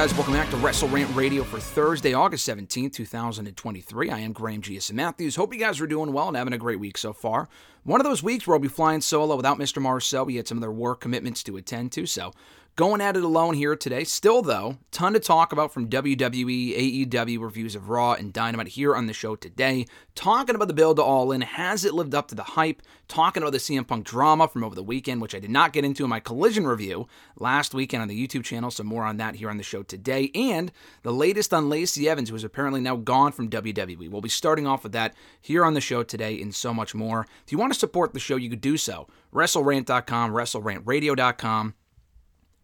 Guys? Welcome back to Wrestle Rant Radio for Thursday, August 17th, 2023. I am Graham G.S. Matthews. Hope you guys are doing well and having a great week so far. One of those weeks where I'll be flying solo without Mr. Marcel. We had some other work commitments to attend to, so going at it alone here today. Still, though, ton to talk about from WWE, AEW reviews of Raw and Dynamite here on the show today. Talking about the build to All In. Has it lived up to the hype? Talking about the CM Punk drama from over the weekend, which I did not get into in my collision review last weekend on the YouTube channel, so more on that here on the show today. And the latest on Lacey Evans, who is apparently now gone from WWE. We'll be starting off with that here on the show today and so much more. If you want to support the show, you could do so. WrestleRant.com, WrestleRantRadio.com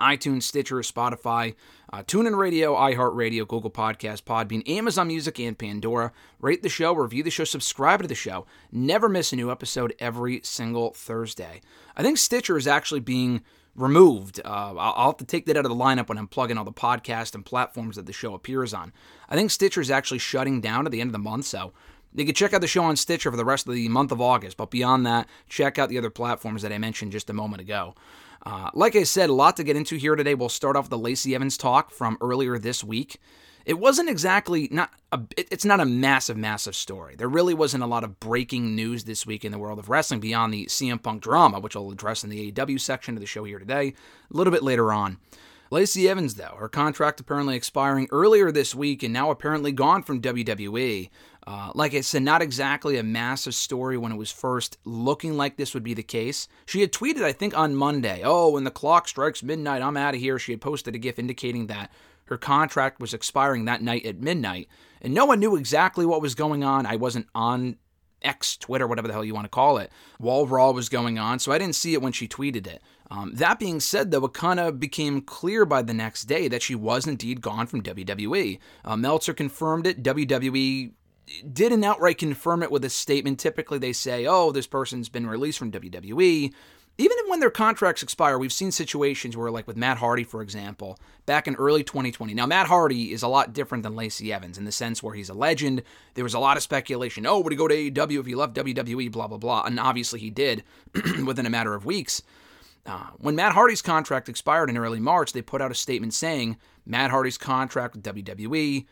iTunes, Stitcher, Spotify, uh, TuneIn Radio, iHeartRadio, Google Podcast, Podbean, Amazon Music, and Pandora. Rate the show, review the show, subscribe to the show. Never miss a new episode every single Thursday. I think Stitcher is actually being removed. Uh, I'll I'll have to take that out of the lineup when I'm plugging all the podcast and platforms that the show appears on. I think Stitcher is actually shutting down at the end of the month, so you can check out the show on Stitcher for the rest of the month of August. But beyond that, check out the other platforms that I mentioned just a moment ago. Uh, like I said, a lot to get into here today. We'll start off the Lacey Evans talk from earlier this week. It wasn't exactly not a, it- it's not a massive massive story. There really wasn't a lot of breaking news this week in the world of wrestling beyond the CM Punk drama, which I'll address in the AEW section of the show here today, a little bit later on. Lacey Evans, though, her contract apparently expiring earlier this week and now apparently gone from WWE. Uh, like I said, not exactly a massive story when it was first looking like this would be the case. She had tweeted, I think, on Monday, oh, when the clock strikes midnight, I'm out of here. She had posted a GIF indicating that her contract was expiring that night at midnight, and no one knew exactly what was going on. I wasn't on X, Twitter, whatever the hell you want to call it, while Raw was going on, so I didn't see it when she tweeted it. Um, that being said, though, it kind of became clear by the next day that she was indeed gone from WWE. Uh, Meltzer confirmed it. WWE didn't outright confirm it with a statement. Typically, they say, oh, this person's been released from WWE. Even when their contracts expire, we've seen situations where, like with Matt Hardy, for example, back in early 2020. Now, Matt Hardy is a lot different than Lacey Evans in the sense where he's a legend. There was a lot of speculation. Oh, would he go to AEW if he left WWE? Blah, blah, blah. And obviously he did within a matter of weeks. Uh, when Matt Hardy's contract expired in early March, they put out a statement saying Matt Hardy's contract with WWE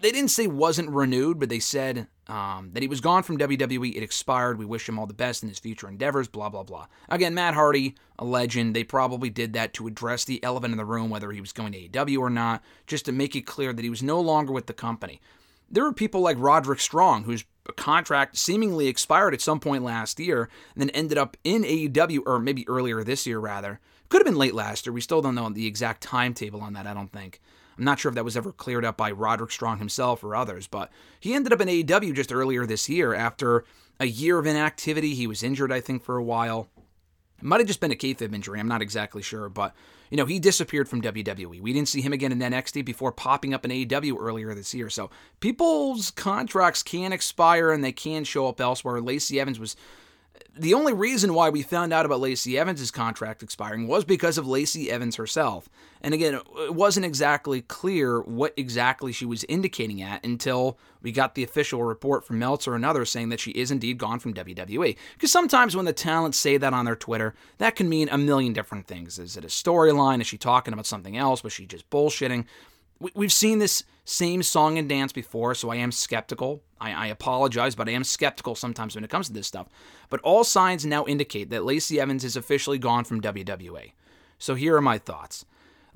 they didn't say wasn't renewed, but they said um, that he was gone from WWE. It expired. We wish him all the best in his future endeavors. Blah blah blah. Again, Matt Hardy, a legend. They probably did that to address the elephant in the room, whether he was going to AEW or not, just to make it clear that he was no longer with the company. There were people like Roderick Strong, whose contract seemingly expired at some point last year, and then ended up in AEW, or maybe earlier this year rather. Could have been late last year. We still don't know the exact timetable on that. I don't think. I'm not sure if that was ever cleared up by Roderick Strong himself or others, but he ended up in AEW just earlier this year after a year of inactivity. He was injured, I think, for a while. It might have just been a kayfabe injury. I'm not exactly sure, but you know he disappeared from WWE. We didn't see him again in NXT before popping up in AEW earlier this year. So people's contracts can expire and they can show up elsewhere. Lacey Evans was the only reason why we found out about Lacey Evans' contract expiring was because of Lacey Evans herself. And again, it wasn't exactly clear what exactly she was indicating at until we got the official report from Meltzer and others saying that she is indeed gone from WWE. Because sometimes when the talents say that on their Twitter, that can mean a million different things. Is it a storyline? Is she talking about something else? Was she just bullshitting? we- we've seen this same song and dance before, so I am skeptical. I, I apologize, but I am skeptical sometimes when it comes to this stuff. But all signs now indicate that Lacey Evans is officially gone from WWE. So here are my thoughts.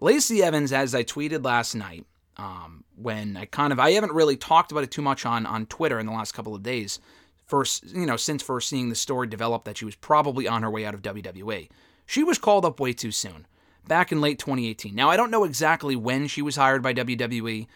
Lacey Evans, as I tweeted last night, um, when I kind of I haven't really talked about it too much on on Twitter in the last couple of days. First, you know, since first seeing the story develop that she was probably on her way out of WWE. She was called up way too soon, back in late 2018. Now, I don't know exactly when she was hired by WWE.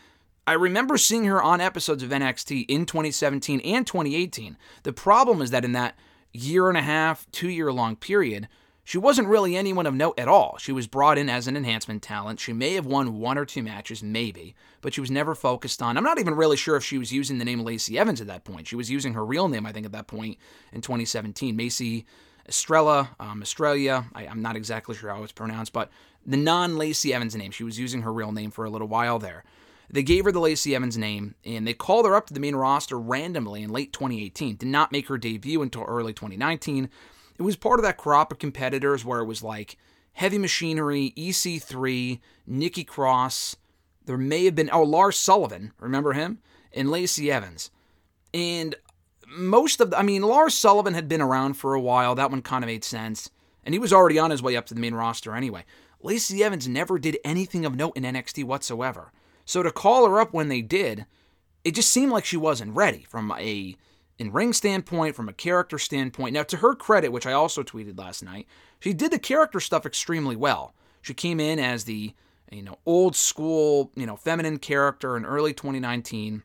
I remember seeing her on episodes of NXT in 2017 and 2018. The problem is that in that year and a half, two year long period, she wasn't really anyone of note at all. She was brought in as an enhancement talent. She may have won one or two matches, maybe, but she was never focused on. I'm not even really sure if she was using the name Lacey Evans at that point. She was using her real name, I think, at that point in 2017. Macey Estrella, um, Australia. I, I'm not exactly sure how it's pronounced, but the non Lacey Evans name. She was using her real name for a little while there. They gave her the Lacey Evans name, and they called her up to the main roster randomly in late 2018. Did not make her debut until early 2019. It was part of that crop of competitors where it was like Heavy Machinery, EC3, Nikki Cross. There may have been, oh, Lars Sullivan, remember him? And Lacey Evans. And most of the, I mean, Lars Sullivan had been around for a while. That one kind of made sense. And he was already on his way up to the main roster anyway. Lacey Evans never did anything of note in NXT whatsoever. So to call her up when they did, it just seemed like she wasn't ready from a in ring standpoint, from a character standpoint. Now, to her credit, which I also tweeted last night, she did the character stuff extremely well. She came in as the you know old school you know feminine character in early 2019.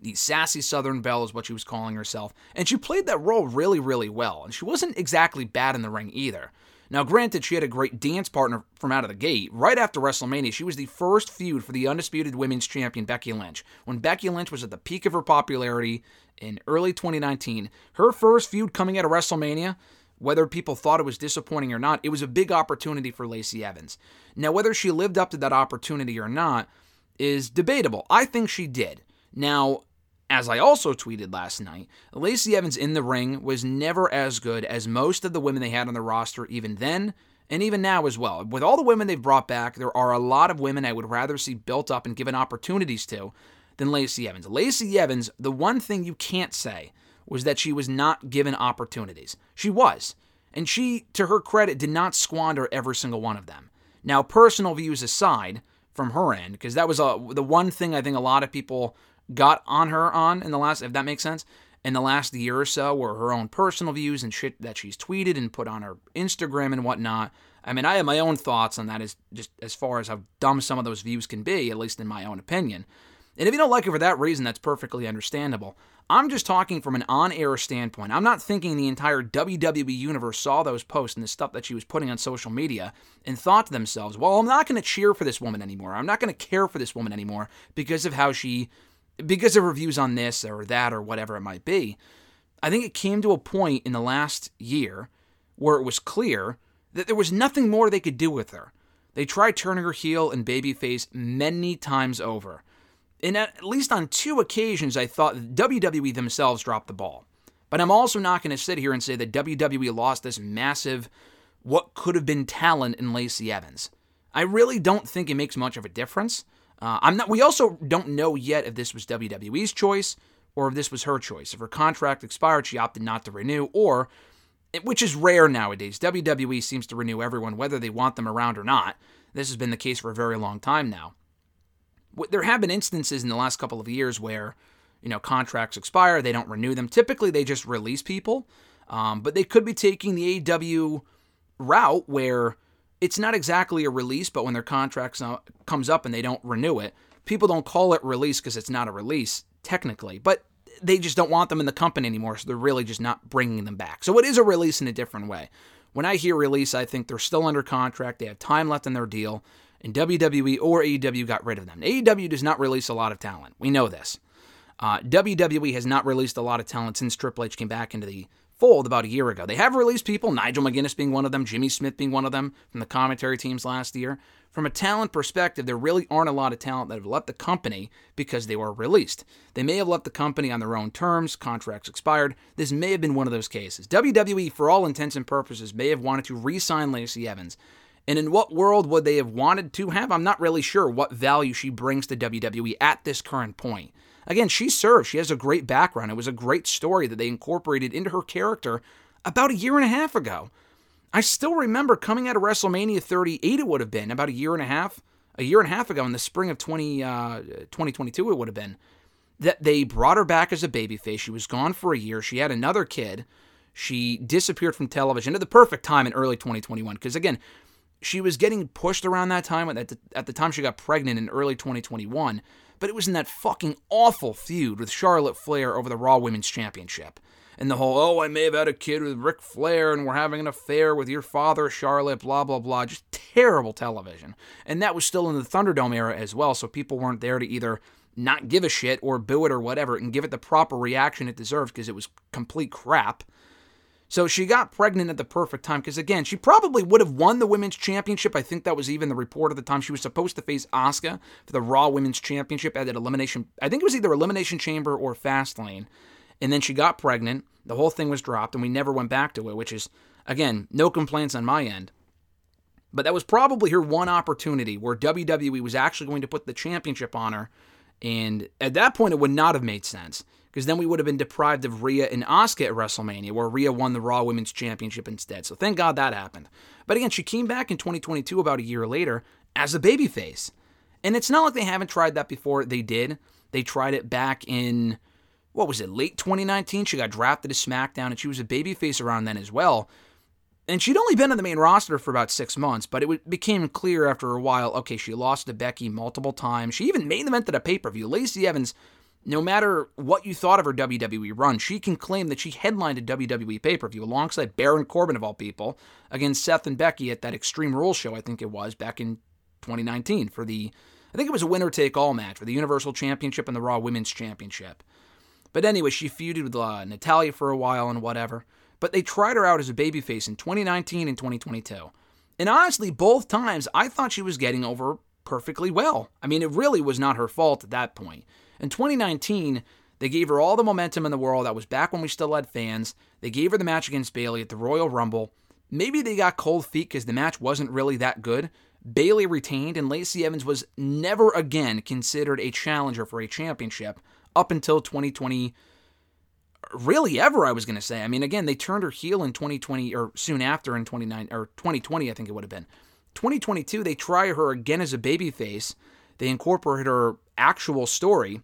The sassy Southern Belle is what she was calling herself, and she played that role really, really well. And she wasn't exactly bad in the ring either. Now, granted, she had a great dance partner from out of the gate. Right after WrestleMania, she was the first feud for the undisputed women's champion, Becky Lynch. When Becky Lynch was at the peak of her popularity in early 2019, her first feud coming out of WrestleMania, whether people thought it was disappointing or not, it was a big opportunity for Lacey Evans. Now, whether she lived up to that opportunity or not is debatable. I think she did. Now, as I also tweeted last night, Lacey Evans in the ring was never as good as most of the women they had on the roster, even then and even now as well. With all the women they've brought back, there are a lot of women I would rather see built up and given opportunities to than Lacey Evans. Lacey Evans, the one thing you can't say was that she was not given opportunities. She was. And she, to her credit, did not squander every single one of them. Now, personal views aside from her end, because that was a, the one thing I think a lot of people got on her on in the last, if that makes sense, in the last year or so were her own personal views and shit that she's tweeted and put on her Instagram and whatnot. I mean, I have my own thoughts on that as just as far as how dumb some of those views can be, at least in my own opinion. And if you don't like it for that reason, that's perfectly understandable. I'm just talking from an on air standpoint. I'm not thinking the entire WWE universe saw those posts and the stuff that she was putting on social media and thought to themselves, well, I'm not going to cheer for this woman anymore. I'm not going to care for this woman anymore because of how she because of reviews on this or that or whatever it might be, I think it came to a point in the last year where it was clear that there was nothing more they could do with her. They tried turning her heel and babyface many times over. And at least on two occasions, I thought WWE themselves dropped the ball. But I'm also not going to sit here and say that WWE lost this massive, what could have been talent in Lacey Evans. I really don't think it makes much of a difference. Uh, I'm not. We also don't know yet if this was WWE's choice or if this was her choice. If her contract expired, she opted not to renew, or which is rare nowadays. WWE seems to renew everyone whether they want them around or not. This has been the case for a very long time now. There have been instances in the last couple of years where, you know, contracts expire, they don't renew them. Typically, they just release people, um, but they could be taking the AW route where it's not exactly a release, but when their contract comes up and they don't renew it, people don't call it release because it's not a release technically, but they just don't want them in the company anymore, so they're really just not bringing them back. So it is a release in a different way. When I hear release, I think they're still under contract, they have time left in their deal, and WWE or AEW got rid of them. AEW does not release a lot of talent. We know this. Uh, WWE has not released a lot of talent since Triple H came back into the fold about a year ago. They have released people, Nigel McGuinness being one of them, Jimmy Smith being one of them from the commentary teams last year. From a talent perspective, there really aren't a lot of talent that have left the company because they were released. They may have left the company on their own terms, contracts expired. This may have been one of those cases. WWE, for all intents and purposes, may have wanted to re sign Lacey Evans. And in what world would they have wanted to have? I'm not really sure what value she brings to WWE at this current point. Again, she served. She has a great background. It was a great story that they incorporated into her character about a year and a half ago. I still remember coming out of WrestleMania 38, it would have been about a year and a half, a year and a half ago in the spring of 20, uh, 2022, it would have been, that they brought her back as a babyface. She was gone for a year. She had another kid. She disappeared from television at the perfect time in early 2021 because again, she was getting pushed around that time at the, at the time she got pregnant in early 2021, but it was in that fucking awful feud with Charlotte Flair over the Raw Women's Championship. And the whole, oh, I may have had a kid with Ric Flair and we're having an affair with your father, Charlotte, blah, blah, blah. Just terrible television. And that was still in the Thunderdome era as well, so people weren't there to either not give a shit or boo it or whatever and give it the proper reaction it deserved because it was complete crap. So she got pregnant at the perfect time because, again, she probably would have won the women's championship. I think that was even the report at the time. She was supposed to face Asuka for the Raw Women's Championship at an elimination. I think it was either Elimination Chamber or Fastlane. And then she got pregnant. The whole thing was dropped, and we never went back to it, which is, again, no complaints on my end. But that was probably her one opportunity where WWE was actually going to put the championship on her. And at that point, it would not have made sense because then we would have been deprived of Rhea and Asuka at WrestleMania, where Rhea won the Raw Women's Championship instead. So thank God that happened. But again, she came back in 2022, about a year later, as a babyface. And it's not like they haven't tried that before. They did. They tried it back in, what was it, late 2019? She got drafted to SmackDown, and she was a babyface around then as well. And she'd only been on the main roster for about six months, but it became clear after a while okay, she lost to Becky multiple times. She even made them into a pay per view. Lacey Evans no matter what you thought of her WWE run, she can claim that she headlined a WWE pay per view alongside Baron Corbin, of all people, against Seth and Becky at that Extreme Rules show, I think it was, back in 2019 for the, I think it was a winner take all match for the Universal Championship and the Raw Women's Championship. But anyway, she feuded with uh, Natalya for a while and whatever. But they tried her out as a babyface in 2019 and 2022. And honestly, both times I thought she was getting over perfectly well. I mean, it really was not her fault at that point. In 2019, they gave her all the momentum in the world. That was back when we still had fans. They gave her the match against Bayley at the Royal Rumble. Maybe they got cold feet because the match wasn't really that good. Bayley retained, and Lacey Evans was never again considered a challenger for a championship up until 2020. Really, ever, I was going to say. I mean, again, they turned her heel in 2020 or soon after in 29 or 2020, I think it would have been. 2022, they try her again as a babyface. They incorporate her actual story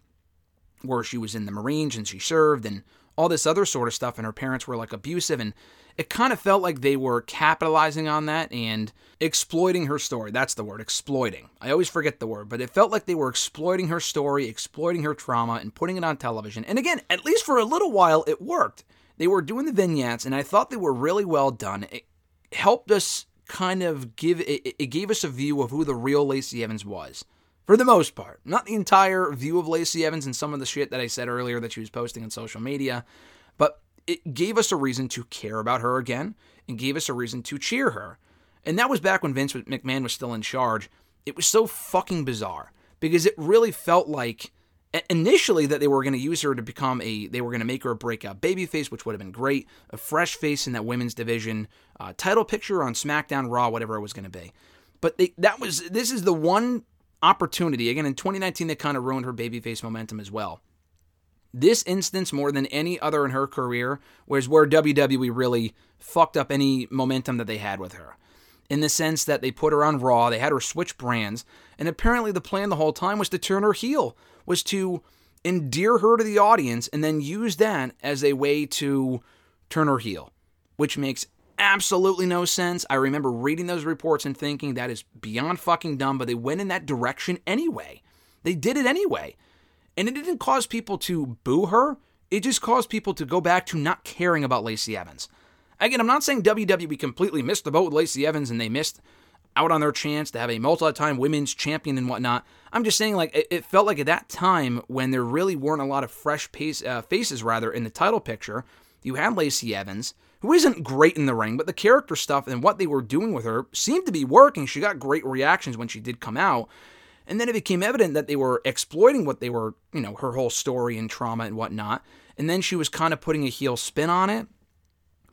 where she was in the Marines and she served and all this other sort of stuff, and her parents were like abusive, and it kind of felt like they were capitalizing on that and exploiting her story. That's the word, exploiting. I always forget the word, but it felt like they were exploiting her story, exploiting her trauma, and putting it on television. And again, at least for a little while, it worked. They were doing the vignettes, and I thought they were really well done. It helped us kind of give it, it gave us a view of who the real Lacey Evans was for the most part. Not the entire view of Lacey Evans and some of the shit that I said earlier that she was posting on social media, but it gave us a reason to care about her again and gave us a reason to cheer her. And that was back when Vince McMahon was still in charge. It was so fucking bizarre because it really felt like initially that they were going to use her to become a they were going to make her a breakout babyface which would have been great a fresh face in that women's division uh, title picture on smackdown raw whatever it was going to be but they, that was this is the one opportunity. Again, in 2019, they kind of ruined her babyface momentum as well. This instance, more than any other in her career, was where WWE really fucked up any momentum that they had with her. In the sense that they put her on Raw, they had her switch brands, and apparently the plan the whole time was to turn her heel, was to endear her to the audience and then use that as a way to turn her heel, which makes absolutely no sense. I remember reading those reports and thinking that is beyond fucking dumb, but they went in that direction anyway. They did it anyway. And it didn't cause people to boo her, it just caused people to go back to not caring about Lacey Evans. Again, I'm not saying WWE completely missed the boat with Lacey Evans and they missed out on their chance to have a multi-time women's champion and whatnot. I'm just saying, like, it, felt like at that time when there really weren't a lot of fresh pace, uh, faces, rather, in the title picture, you had Lacey Evans, who isn't great in the ring, but the character stuff and what they were doing with her seemed to be working. She got great reactions when she did come out. And then it became evident that they were exploiting what they were, you know, her whole story and trauma and whatnot. And then she was kind of putting a heel spin on it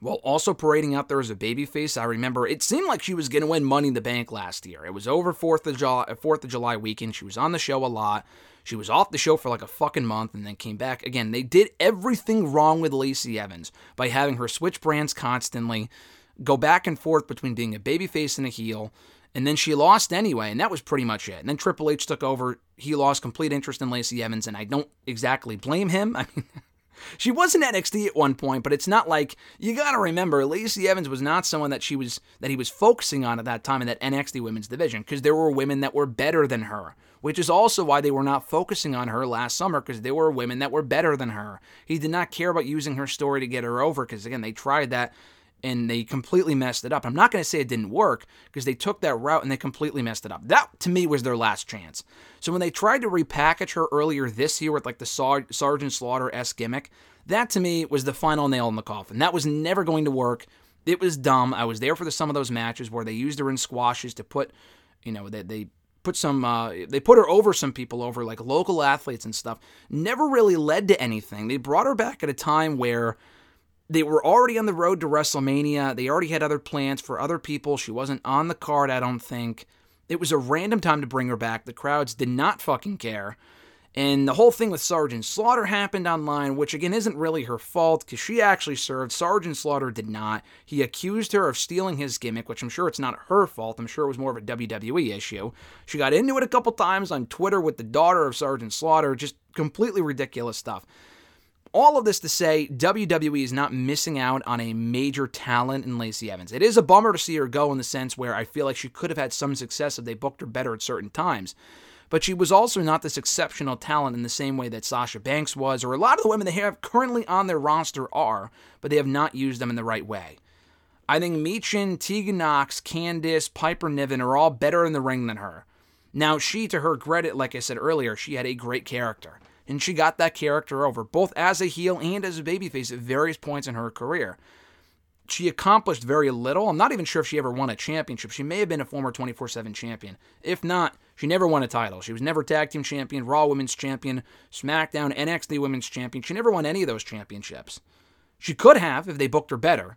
while also parading out there as a babyface. I remember it seemed like she was going to win Money in the Bank last year. It was over 4th of July, 4th of July weekend. She was on the show a lot. She was off the show for like a fucking month and then came back. Again, they did everything wrong with Lacey Evans by having her switch brands constantly, go back and forth between being a babyface and a heel. And then she lost anyway, and that was pretty much it. And then Triple H took over. He lost complete interest in Lacey Evans, and I don't exactly blame him. I mean, she was in NXT at one point, but it's not like you got to remember Lacey Evans was not someone that she was that he was focusing on at that time in that NXT women's division because there were women that were better than her, which is also why they were not focusing on her last summer because there were women that were better than her. He did not care about using her story to get her over because again, they tried that and they completely messed it up. I'm not going to say it didn't work because they took that route and they completely messed it up. That to me was their last chance. So when they tried to repackage her earlier this year with like the Sar- Sergeant Slaughter s gimmick, that to me was the final nail in the coffin. That was never going to work. It was dumb. I was there for the, some of those matches where they used her in squashes to put, you know, they, they put some uh, they put her over some people over like local athletes and stuff never really led to anything they brought her back at a time where they were already on the road to WrestleMania. They already had other plans for other people. She wasn't on the card, I don't think. It was a random time to bring her back. The crowds did not fucking care. And the whole thing with Sergeant Slaughter happened online, which again isn't really her fault because she actually served. Sergeant Slaughter did not. He accused her of stealing his gimmick, which I'm sure it's not her fault. I'm sure it was more of a WWE issue. She got into it a couple times on Twitter with the daughter of Sergeant Slaughter, just completely ridiculous stuff all of this to say WWE is not missing out on a major talent in Lacey Evans. It is a bummer to see her go in the sense where I feel like she could have had some success if they booked her better at certain times. But she was also not this exceptional talent in the same way that Sasha Banks was, or a lot of the women they have currently on their roster are, but they have not used them in the right way. I think Michin, Tegan Knox, Candice, Piper Niven are all better in the ring than her. Now, she, to her credit, like I said earlier, she had a great character and she got that character over, both as a heel and as a babyface at various points in her career. She accomplished very little. I'm not even sure if she ever won a championship. She may have been a former 24 7 champion. If not, she never won a title. She was never tag team champion, Raw Women's Champion, SmackDown, NXT Women's Champion. She never won any of those championships. She could have if they booked her better.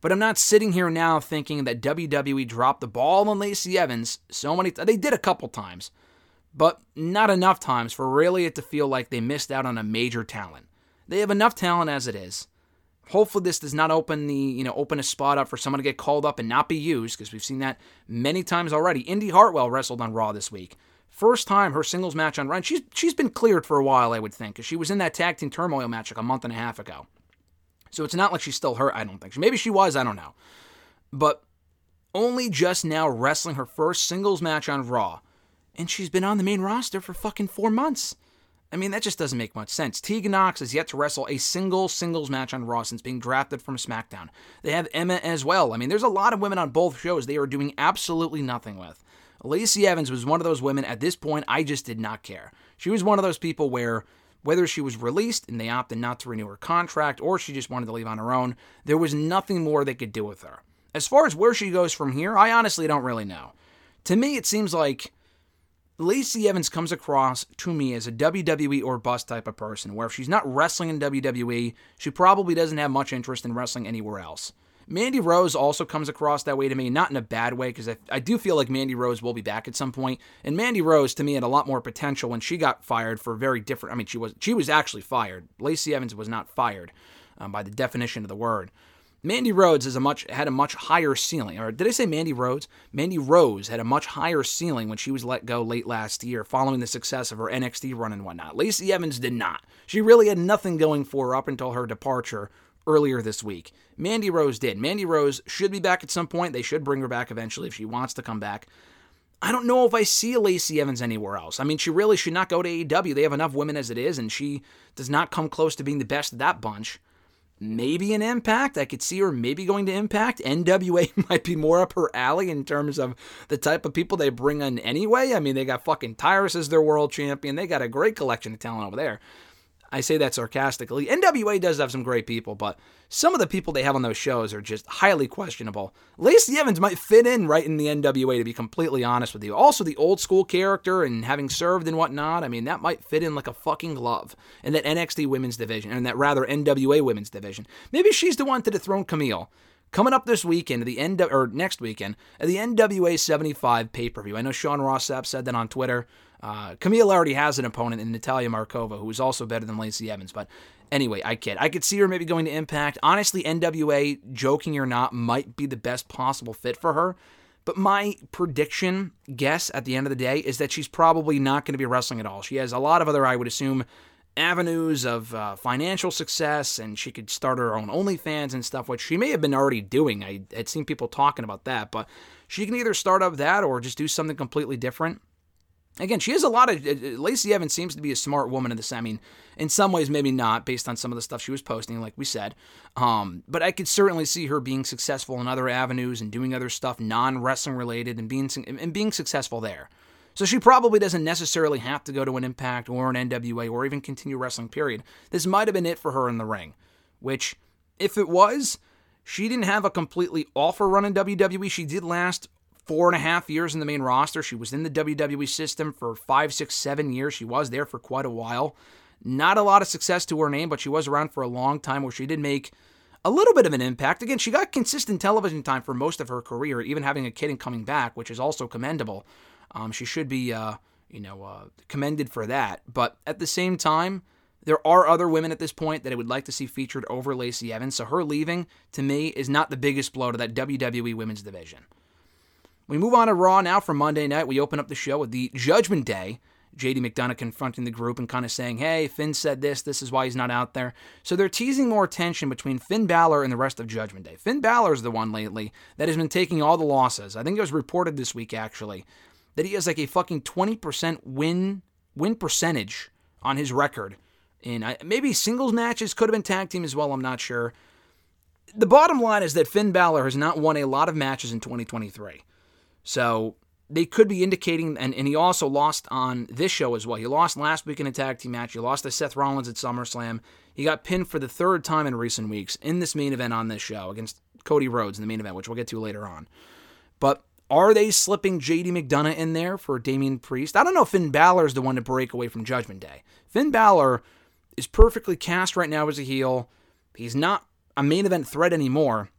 But I'm not sitting here now thinking that WWE dropped the ball on Lacey Evans so many times. They did a couple times but not enough times for really it to feel like they missed out on a major talent. They have enough talent as it is. Hopefully this does not open the, you know, open a spot up for someone to get called up and not be used because we've seen that many times already. Indi Hartwell wrestled on Raw this week. First time her singles match on Raw. She's she's been cleared for a while, I would think, because she was in that tag team turmoil match like a month and a half ago. So it's not like she's still hurt. I don't think. Maybe she was. I don't know. But only just now wrestling her first singles match on Raw and she's been on the main roster for fucking four months. I mean, that just doesn't make much sense. Tegan Knox has yet to wrestle a single singles match on Raw since being drafted from SmackDown. They have Emma as well. I mean, there's a lot of women on both shows they are doing absolutely nothing with. Lacey Evans was one of those women at this point I just did not care. She was one of those people where whether she was released and they opted not to renew her contract or she just wanted to leave on her own, there was nothing more they could do with her. As far as where she goes from here, I honestly don't really know. To me, it seems like Lacey Evans comes across to me as a WWE or bust type of person, where if she's not wrestling in WWE, she probably doesn't have much interest in wrestling anywhere else. Mandy Rose also comes across that way to me, not in a bad way, because I, I, do feel like Mandy Rose will be back at some point. And Mandy Rose, to me, had a lot more potential when she got fired for very different. I mean, she was she was actually fired. Lacey Evans was not fired um, by the definition of the word. Mandy Rhodes is a much had a much higher ceiling. Or did I say Mandy Rhodes? Mandy Rose had a much higher ceiling when she was let go late last year, following the success of her NXT run and whatnot. Lacey Evans did not. She really had nothing going for her up until her departure earlier this week. Mandy Rose did. Mandy Rose should be back at some point. They should bring her back eventually if she wants to come back. I don't know if I see Lacey Evans anywhere else. I mean, she really should not go to AEW. They have enough women as it is, and she does not come close to being the best of that bunch maybe an impact. I could see her maybe going to impact. NWA might be more up her alley in terms of the type of people they bring in anyway. I mean, they got fucking Tyrus as their world champion. They got a great collection of talent over there. I say that sarcastically. NWA does have some great people, but some of the people they have on those shows are just highly questionable. Lacey Evans might fit in right in the NWA, to be completely honest with you. Also, the old school character and having served and whatnot, I mean, that might fit in like a fucking glove in that NXT women's division, and that rather NWA women's division. Maybe she's the one to dethrone Kamille Coming up this weekend, the end or next weekend, at the NWA 75 pay per view. I know Sean Ross Sapp said that on Twitter. Uh, Kamille already has an opponent in Natalia Markova, who is also better than Lacey Evans. But anyway, I kid. I could see her maybe going to Impact. Honestly, NWA, joking or not, might be the best possible fit for her. But my prediction, guess at the end of the day, is that she's probably not going to be wrestling at all. She has a lot of other, I would assume, avenues of uh, financial success and she could start her own OnlyFans and stuff, which she may have been already doing. I had seen people talking about that, but she can either start up that or just do something completely different. Again, she has a lot of. uh, Lacey Evans seems to be a smart woman in this. I mean, in some ways, maybe not, based on some of the stuff she was posting, like we said. Um, but I could certainly see her being successful in other avenues and doing other stuff non wrestling related and being and being successful there. So she probably doesn't necessarily have to go to an Impact or an NWA or even continue wrestling. Period. This might have been it for her in the ring, which, if it was, she didn't have a completely awful run in WWE. She did last four and a half years in the main roster. She was in the WWE system for five, six, seven years. She was there for quite a while. Not a lot of success to her name, but she was around for a long time where she did make a little bit of an impact. Again, she got consistent television time for most of her career, even having a kid and coming back, which is also commendable. Um, she should be, uh, you know, uh, commended for that. But at the same time, there are other women at this point that I would like to see featured over Lacey Evans. So her leaving, to me, is not the biggest blow to that WWE women's division. We move on to Raw now for Monday night. We open up the show with the Judgment Day. JD McDonagh confronting the group and kind of saying, hey, Finn said this, this is why he's not out there. So they're teasing more tension between Finn Balor and the rest of Judgment Day. Finn Balor is the one lately that has been taking all the losses. I think it was reported this week, actually, that he has like a fucking 20% win win percentage on his record. In uh, maybe singles matches, could have been tag team as well, I'm not sure. The bottom line is that Finn Balor has not won a lot of matches in 2023. So they could be indicating, and, and he also lost on this show as well. He lost last week in a tag team match. He lost to Seth Rollins at SummerSlam. He got pinned for the third time in recent weeks in this main event on this show against Cody Rhodes in the main event, which we'll get to later on. But are they slipping JD McDonagh in there for Damian Priest? I don't know if Finn Balor is the one to break away from Judgment Day. Finn Balor is perfectly cast right now as a heel. He's not a main event threat anymore,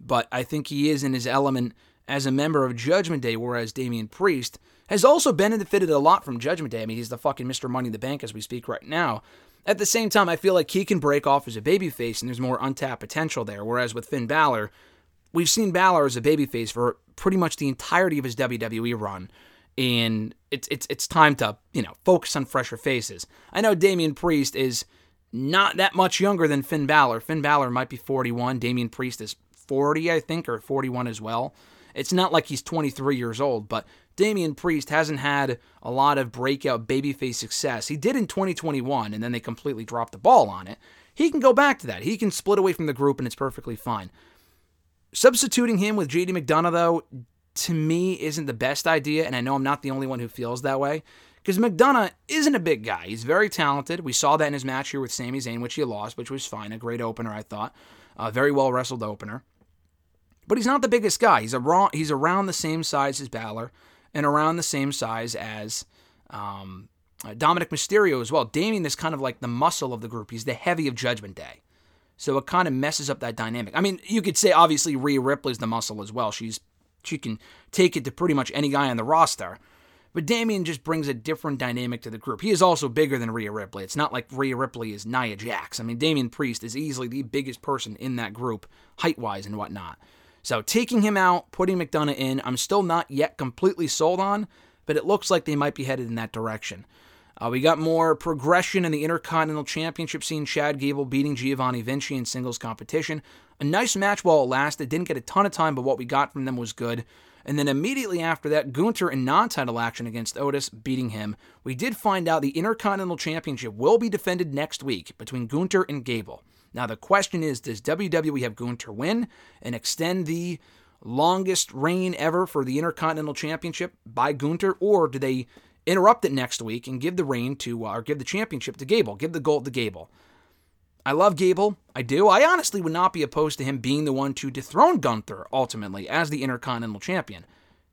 but I think he is in his element as a member of Judgment Day, whereas Damian Priest has also benefited a lot from Judgment Day. I mean, he's the fucking Mr. Money in the Bank as we speak right now. At the same time, I feel like he can break off as a babyface and there's more untapped potential there. Whereas with Finn Balor, we've seen Balor as a babyface for pretty much the entirety of his WWE run. And it's it's it's time to, you know, focus on fresher faces. I know Damian Priest is not that much younger than Finn Balor. Finn Balor might be 41. Damian Priest is 40, I think, or 41 as well. It's not like he's 23 years old, but Damian Priest hasn't had a lot of breakout babyface success. He did in 2021, and then they completely dropped the ball on it. He can go back to that. He can split away from the group, and it's perfectly fine. Substituting him with JD McDonagh, though, to me isn't the best idea, and I know I'm not the only one who feels that way. Because McDonagh isn't a big guy. He's very talented. We saw that in his match here with Sami Zayn, which he lost, which was fine. A great opener, I thought. A very well wrestled opener. But he's not the biggest guy. He's around, he's around the same size as Balor and around the same size as um, uh, Dominik Mysterio as well. Damian is kind of like the muscle of the group. He's the heavy of Judgment Day. So it kind of messes up that dynamic. I mean, you could say obviously Rhea Ripley's the muscle as well. She's she can take it to pretty much any guy on the roster. But Damian just brings a different dynamic to the group. He is also bigger than Rhea Ripley. It's not like Rhea Ripley is Nia Jax. I mean, Damian Priest is easily the biggest person in that group, height wise and whatnot. So taking him out, putting McDonagh in, I'm still not yet completely sold on, but it looks like they might be headed in that direction. Uh, we got more progression in the Intercontinental Championship, seeing Chad Gable beating Giovanni Vinci in singles competition. A nice match while it lasted. Didn't get a ton of time, but what we got from them was good. And then immediately after that, Gunther in non title action against Otis, beating him. We did find out the Intercontinental Championship will be defended next week between Gunther and Gable. Now, the question is does WWE have Gunther win and extend the longest reign ever for the Intercontinental Championship by Gunther, or do they interrupt it next week and give the reign to, uh, or give the championship to Gable, give the gold to Gable? I love Gable. I do. I honestly would not be opposed to him being the one to dethrone Gunther ultimately as the Intercontinental Champion.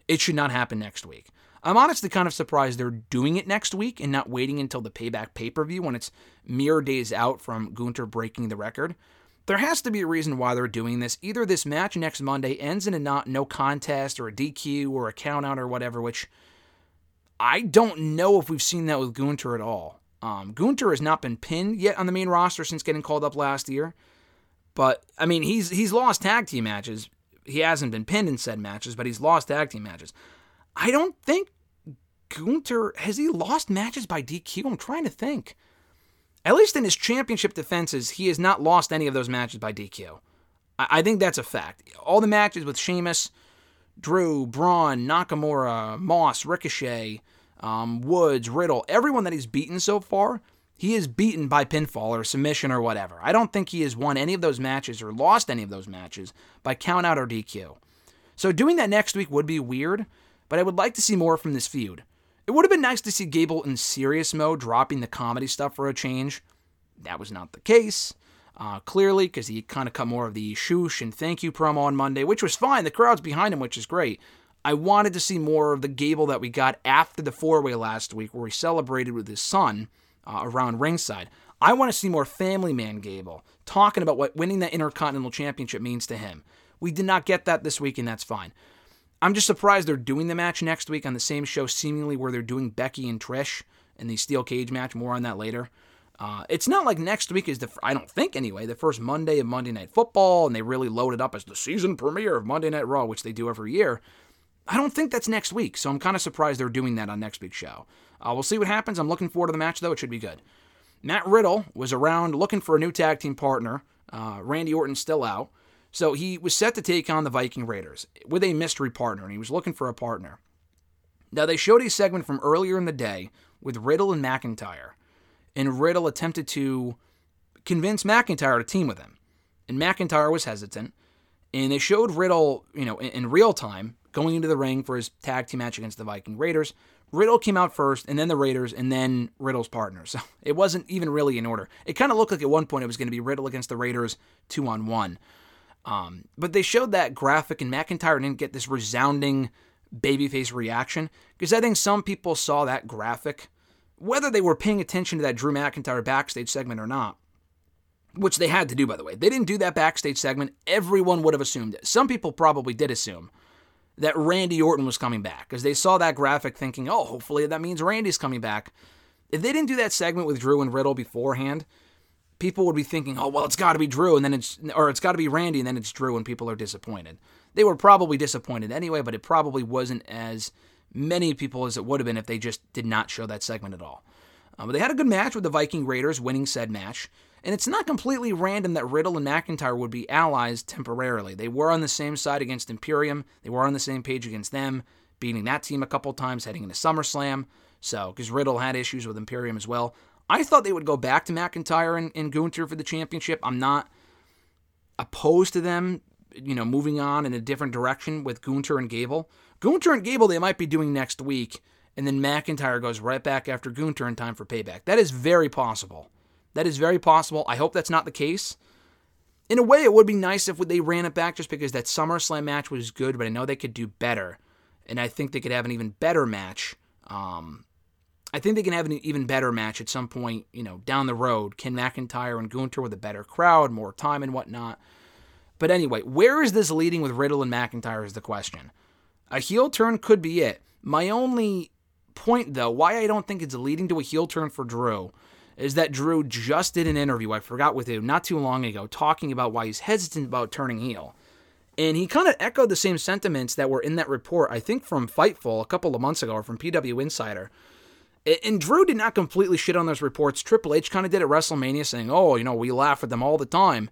It should not happen next week. I'm honestly kind of surprised they're doing it next week and not waiting until the payback pay per view when it's mere days out from Gunther breaking the record. There has to be a reason why they're doing this. Either this match next Monday ends in a not no contest or a DQ or a countout or whatever, which I don't know if we've seen that with Gunther at all. Um, Gunther has not been pinned yet on the main roster since getting called up last year. But I mean, he's he's lost tag team matches. He hasn't been pinned in said matches, but he's lost tag team matches. I don't think Gunther has he lost matches by DQ. I'm trying to think. at least in his championship defenses, he has not lost any of those matches by DQ. I, I think that's a fact. All the matches with Sheamus, Drew, Braun, Nakamura, Moss, Ricochet, um, Woods, Riddle, everyone that he's beaten so far, he is beaten by pinfall or submission or whatever. I don't think he has won any of those matches or lost any of those matches by count out or DQ. So doing that next week would be weird, but I would like to see more from this feud. It would have been nice to see Gable in serious mode, dropping the comedy stuff for a change. That was not the case, uh, clearly, because he kind of cut more of the shoosh and thank you promo on Monday, which was fine. The crowd's behind him, which is great. I wanted to see more of the Gable that we got after the four way last week, where he celebrated with his son uh, around ringside. I want to see more family man Gable talking about what winning the Intercontinental Championship means to him. We did not get that this week, and that's fine. I'm just surprised they're doing the match next week on the same show, seemingly where they're doing Becky and Trish in the steel cage match. More on that later. Uh, it's not like next week is the I don't think anyway the first Monday of Monday Night Football, and they really load it up as the season premiere of Monday Night Raw, which they do every year. I don't think that's next week, so I'm kind of surprised they're doing that on next week's show. Uh, we'll see what happens. I'm looking forward to the match though; it should be good. Matt Riddle was around looking for a new tag team partner. Uh, Randy Orton's still out. So he was set to take on the Viking Raiders with a mystery partner, and he was looking for a partner. Now, they showed a segment from earlier in the day with Riddle and McIntyre, and Riddle attempted to convince McIntyre to team with him. And McIntyre was hesitant, and they showed Riddle, you know, in, in real time going into the ring for his tag team match against the Viking Raiders. Riddle came out first, and then the Raiders, and then Riddle's partner. So it wasn't even really in order. It kind of looked like at one point it was going to be Riddle against the Raiders two on one. Um, but they showed that graphic, and McIntyre didn't get this resounding babyface reaction because I think some people saw that graphic, whether they were paying attention to that Drew McIntyre backstage segment or not, which they had to do, by the way. They didn't do that backstage segment. Everyone would have assumed it. Some people probably did assume that Randy Orton was coming back because they saw that graphic thinking, oh, hopefully that means Randy's coming back. If they didn't do that segment with Drew and Riddle beforehand, people would be thinking, oh, well, it's got to be Drew, and then it's, or it's got to be Randy, and then it's Drew, and people are disappointed. They were probably disappointed anyway, but it probably wasn't as many people as it would have been if they just did not show that segment at all. Uh, but they had a good match with the Viking Raiders, winning said match. And it's not completely random that Riddle and McIntyre would be allies temporarily. They were on the same side against Imperium. They were on the same page against them, beating that team a couple times heading into SummerSlam. So, because Riddle had issues with Imperium as well. I thought they would go back to McIntyre and, and Gunther for the championship. I'm not opposed to them, you know, moving on in a different direction with Gunther and Gable. Gunther and Gable they might be doing next week, and then McIntyre goes right back after Gunther in time for payback. That is very possible. That is very possible. I hope that's not the case. In a way, it would be nice if they ran it back just because that SummerSlam match was good, but I know they could do better. And I think they could have an even better match. Um, I think they can have an even better match at some point, you know, down the road. Ken McIntyre and Gunther with a better crowd, more time and whatnot. But anyway, where is this leading with Riddle and McIntyre is the question. A heel turn could be it. My only point, though, why I don't think it's leading to a heel turn for Drew is that Drew just did an interview, I forgot with him, not too long ago, talking about why he's hesitant about turning heel. And he kind of echoed the same sentiments that were in that report, I think from Fightful a couple of months ago, or from PW Insider. And Drew did not completely shit on those reports. Triple H kind of did at WrestleMania, saying, oh, you know, we laugh at them all the time.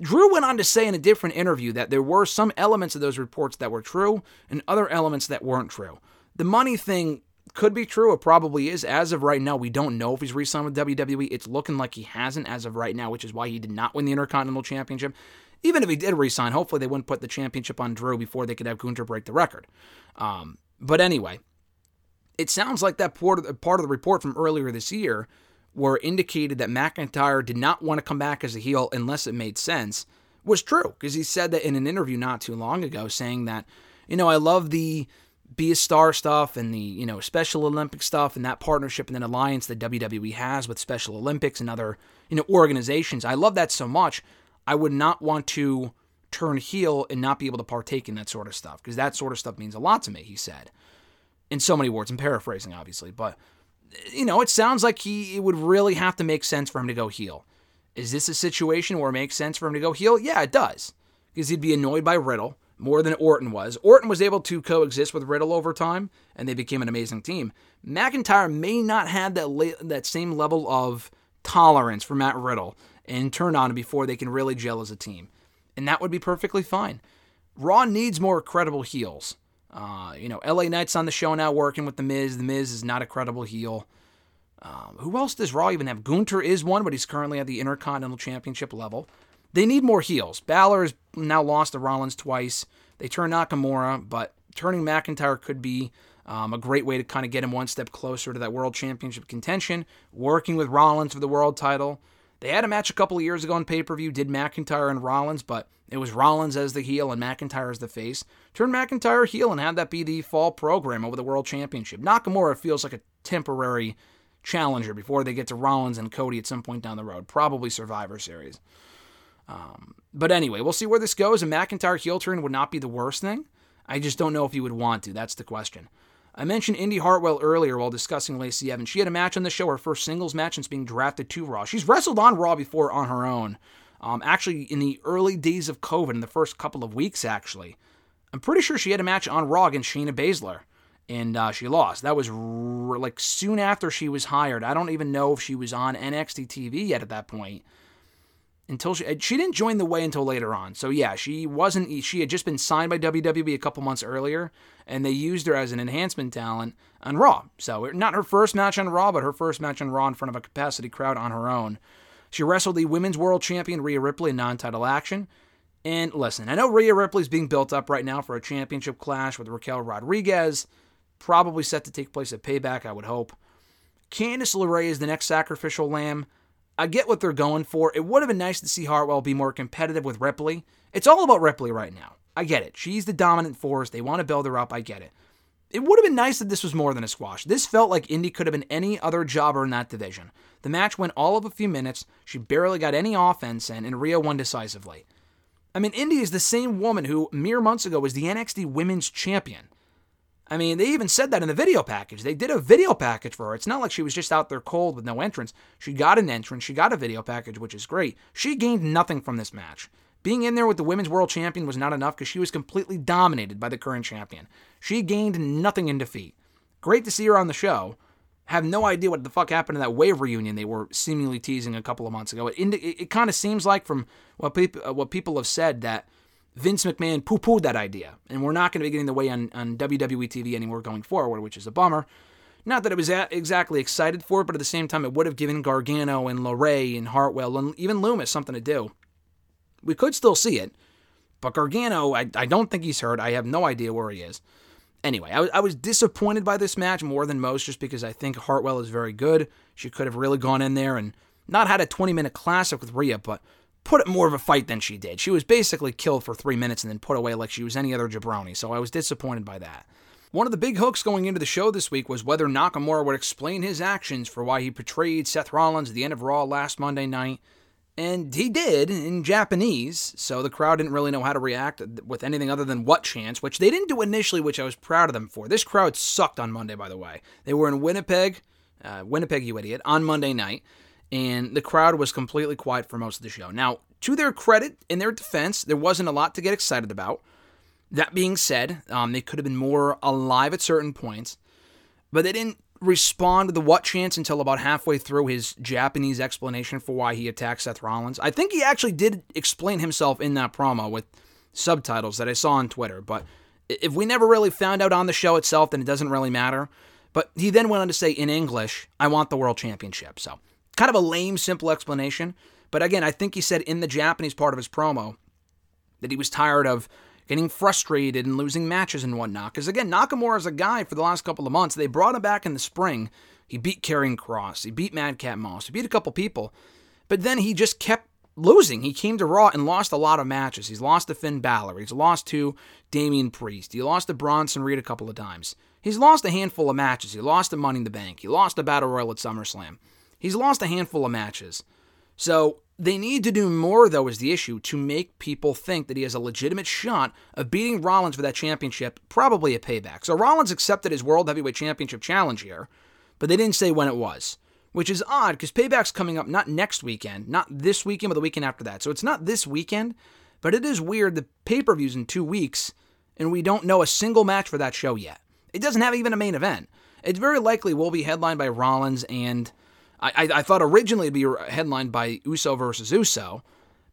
Drew went on to say in a different interview that there were some elements of those reports that were true and other elements that weren't true. The money thing could be true. It probably is. As of right now, we don't know if he's re-signed with WWE. It's looking like he hasn't as of right now, which is why he did not win the Intercontinental Championship. Even if he did re-sign, hopefully they wouldn't put the championship on Drew before they could have Gunther break the record. Um, but anyway, it sounds like that part of, the, report from earlier this year where indicated that McIntyre did not want to come back as a heel unless it made sense was true because he said that in an interview not too long ago saying that you know I love the be a star stuff and the you know Special Olympic stuff and that partnership and an alliance that WWE has with Special Olympics and other you know organizations. I love that so much. I would not want to turn heel and not be able to partake in that sort of stuff because that sort of stuff means a lot to me. He said in so many words. I'm paraphrasing, obviously, but you know, it sounds like he it would really have to make sense for him to go heel. Is this a situation where it makes sense for him to go heel? Yeah, it does. Because he'd be annoyed by Riddle more than Orton was. Orton was able to coexist with Riddle over time, and they became an amazing team. McIntyre may not have that la- that same level of tolerance for Matt Riddle and turn on him before they can really gel as a team. And that would be perfectly fine. Raw needs more credible heels. Uh, you know, LA Knight's on the show now working with The Miz. The Miz is not a credible heel. Um, who else does Raw even have? Gunther is one, but he's currently at the Intercontinental Championship level. They need more heels. Balor has now lost to Rollins twice. They turn Nakamura, but turning McIntyre could be um, a great way to kind of get him one step closer to that World Championship contention. Working with Rollins for the world title. They had a match a couple of years ago on pay per view, did McIntyre and Rollins, but it was Rollins as the heel and McIntyre as the face. Turn McIntyre heel and have that be the fall program over the World Championship. Nakamura feels like a temporary challenger before they get to Rollins and Cody at some point down the road, probably Survivor Series. Um, but anyway, we'll see where this goes. A McIntyre heel turn would not be the worst thing. I just don't know if you would want to. That's the question. I mentioned Indi Hartwell earlier while discussing Lacey Evans. She had a match on the show, her first singles match since being drafted to Raw. She's wrestled on Raw before on her own. Um, actually, in the early days of COVID, in the first couple of weeks, actually. I'm pretty sure she had a match on Raw against Shayna Baszler, and uh, she lost. That was r- like soon after she was hired. I don't even know if she was on NXT TV yet at that point until she she didn't join the way until later on. So yeah, she wasn't she had just been signed by WWE a couple months earlier and they used her as an enhancement talent on Raw. So not her first match on Raw, but her first match on Raw in front of a capacity crowd on her own. She wrestled the women's world champion Rhea Ripley in non-title action. And listen, I know Rhea Ripley's being built up right now for a championship clash with Raquel Rodriguez, probably set to take place at Payback, I would hope. Candice LeRae is the next sacrificial lamb. I get what they're going for. It would have been nice to see Hartwell be more competitive with Ripley. It's all about Ripley right now. I get it. She's the dominant force. They want to build her up. I get it. It would have been nice that this was more than a squash. This felt like Indi could have been any other jobber in that division. The match went all of a few minutes. She barely got any offense in, and Rhea won decisively. I mean, Indi is the same woman who mere months ago was the NXT Women's Champion. I mean, they even said that in the video package. They did a video package for her. It's not like she was just out there cold with no entrance. She got an entrance, she got a video package, which is great. She gained nothing from this match. Being in there with the women's world champion was not enough because she was completely dominated by the current champion. She gained nothing in defeat. Great to see her on the show. Have no idea what the fuck happened to that wave reunion they were seemingly teasing a couple of months ago. It, it, it kind of seems like, from what what people have said, that Vince McMahon poo pooed that idea, and we're not going to be getting the way on, on WWE TV anymore going forward, which is a bummer. Not that I was exactly excited for it, but at the same time, it would have given Gargano and LeRae and Hartwell and even Loomis something to do. We could still see it, but Gargano, I, I don't think he's hurt. I have no idea where he is. Anyway, I, I was disappointed by this match more than most just because I think Hartwell is very good. She could have really gone in there and not had a 20 minute classic with Rhea, but put it more of a fight than she did. She was basically killed for three minutes and then put away like she was any other jabroni, so I was disappointed by that. One of the big hooks going into the show this week was whether Nakamura would explain his actions for why he portrayed Seth Rollins at the end of Raw last Monday night. And he did in Japanese, so the crowd didn't really know how to react with anything other than what chance, which they didn't do initially, which I was proud of them for. This crowd sucked on Monday, by the way. They were in Winnipeg, uh, Winnipeg, you idiot, on Monday night and the crowd was completely quiet for most of the show. Now, to their credit, in their defense, there wasn't a lot to get excited about. That being said, um, they could have been more alive at certain points, but they didn't respond to the what chance until about halfway through his Japanese explanation for why he attacked Seth Rollins. I think he actually did explain himself in that promo with subtitles that I saw on Twitter, but if we never really found out on the show itself, then it doesn't really matter. But he then went on to say in English, I want the world championship. So Kind of a lame, simple explanation. But again, I think he said in the Japanese part of his promo that he was tired of getting frustrated and losing matches and whatnot. Because again, Nakamura is a guy for the last couple of months. They brought him back in the spring. He beat Karrion Kross. He beat Madcap Moss. He beat a couple people. But then he just kept losing. He came to Raw and lost a lot of matches. He's lost to Finn Balor. He's lost to Damian Priest. He lost to Bronson Reed a couple of times. He's lost a handful of matches. He lost to Money in the Bank. He lost a Battle Royal at SummerSlam. He's lost a handful of matches. So they need to do more, though, is the issue, to make people think that he has a legitimate shot of beating Rollins for that championship, probably a payback. So Rollins accepted his World Heavyweight Championship challenge here, but they didn't say when it was, which is odd because payback's coming up not next weekend, not this weekend, but the weekend after that. So it's not this weekend, but it is weird. The pay per view's in two weeks, and we don't know a single match for that show yet. It doesn't have even a main event. It's very likely will be headlined by Rollins and I, I, thought originally it'd be headlined by Uso versus Uso,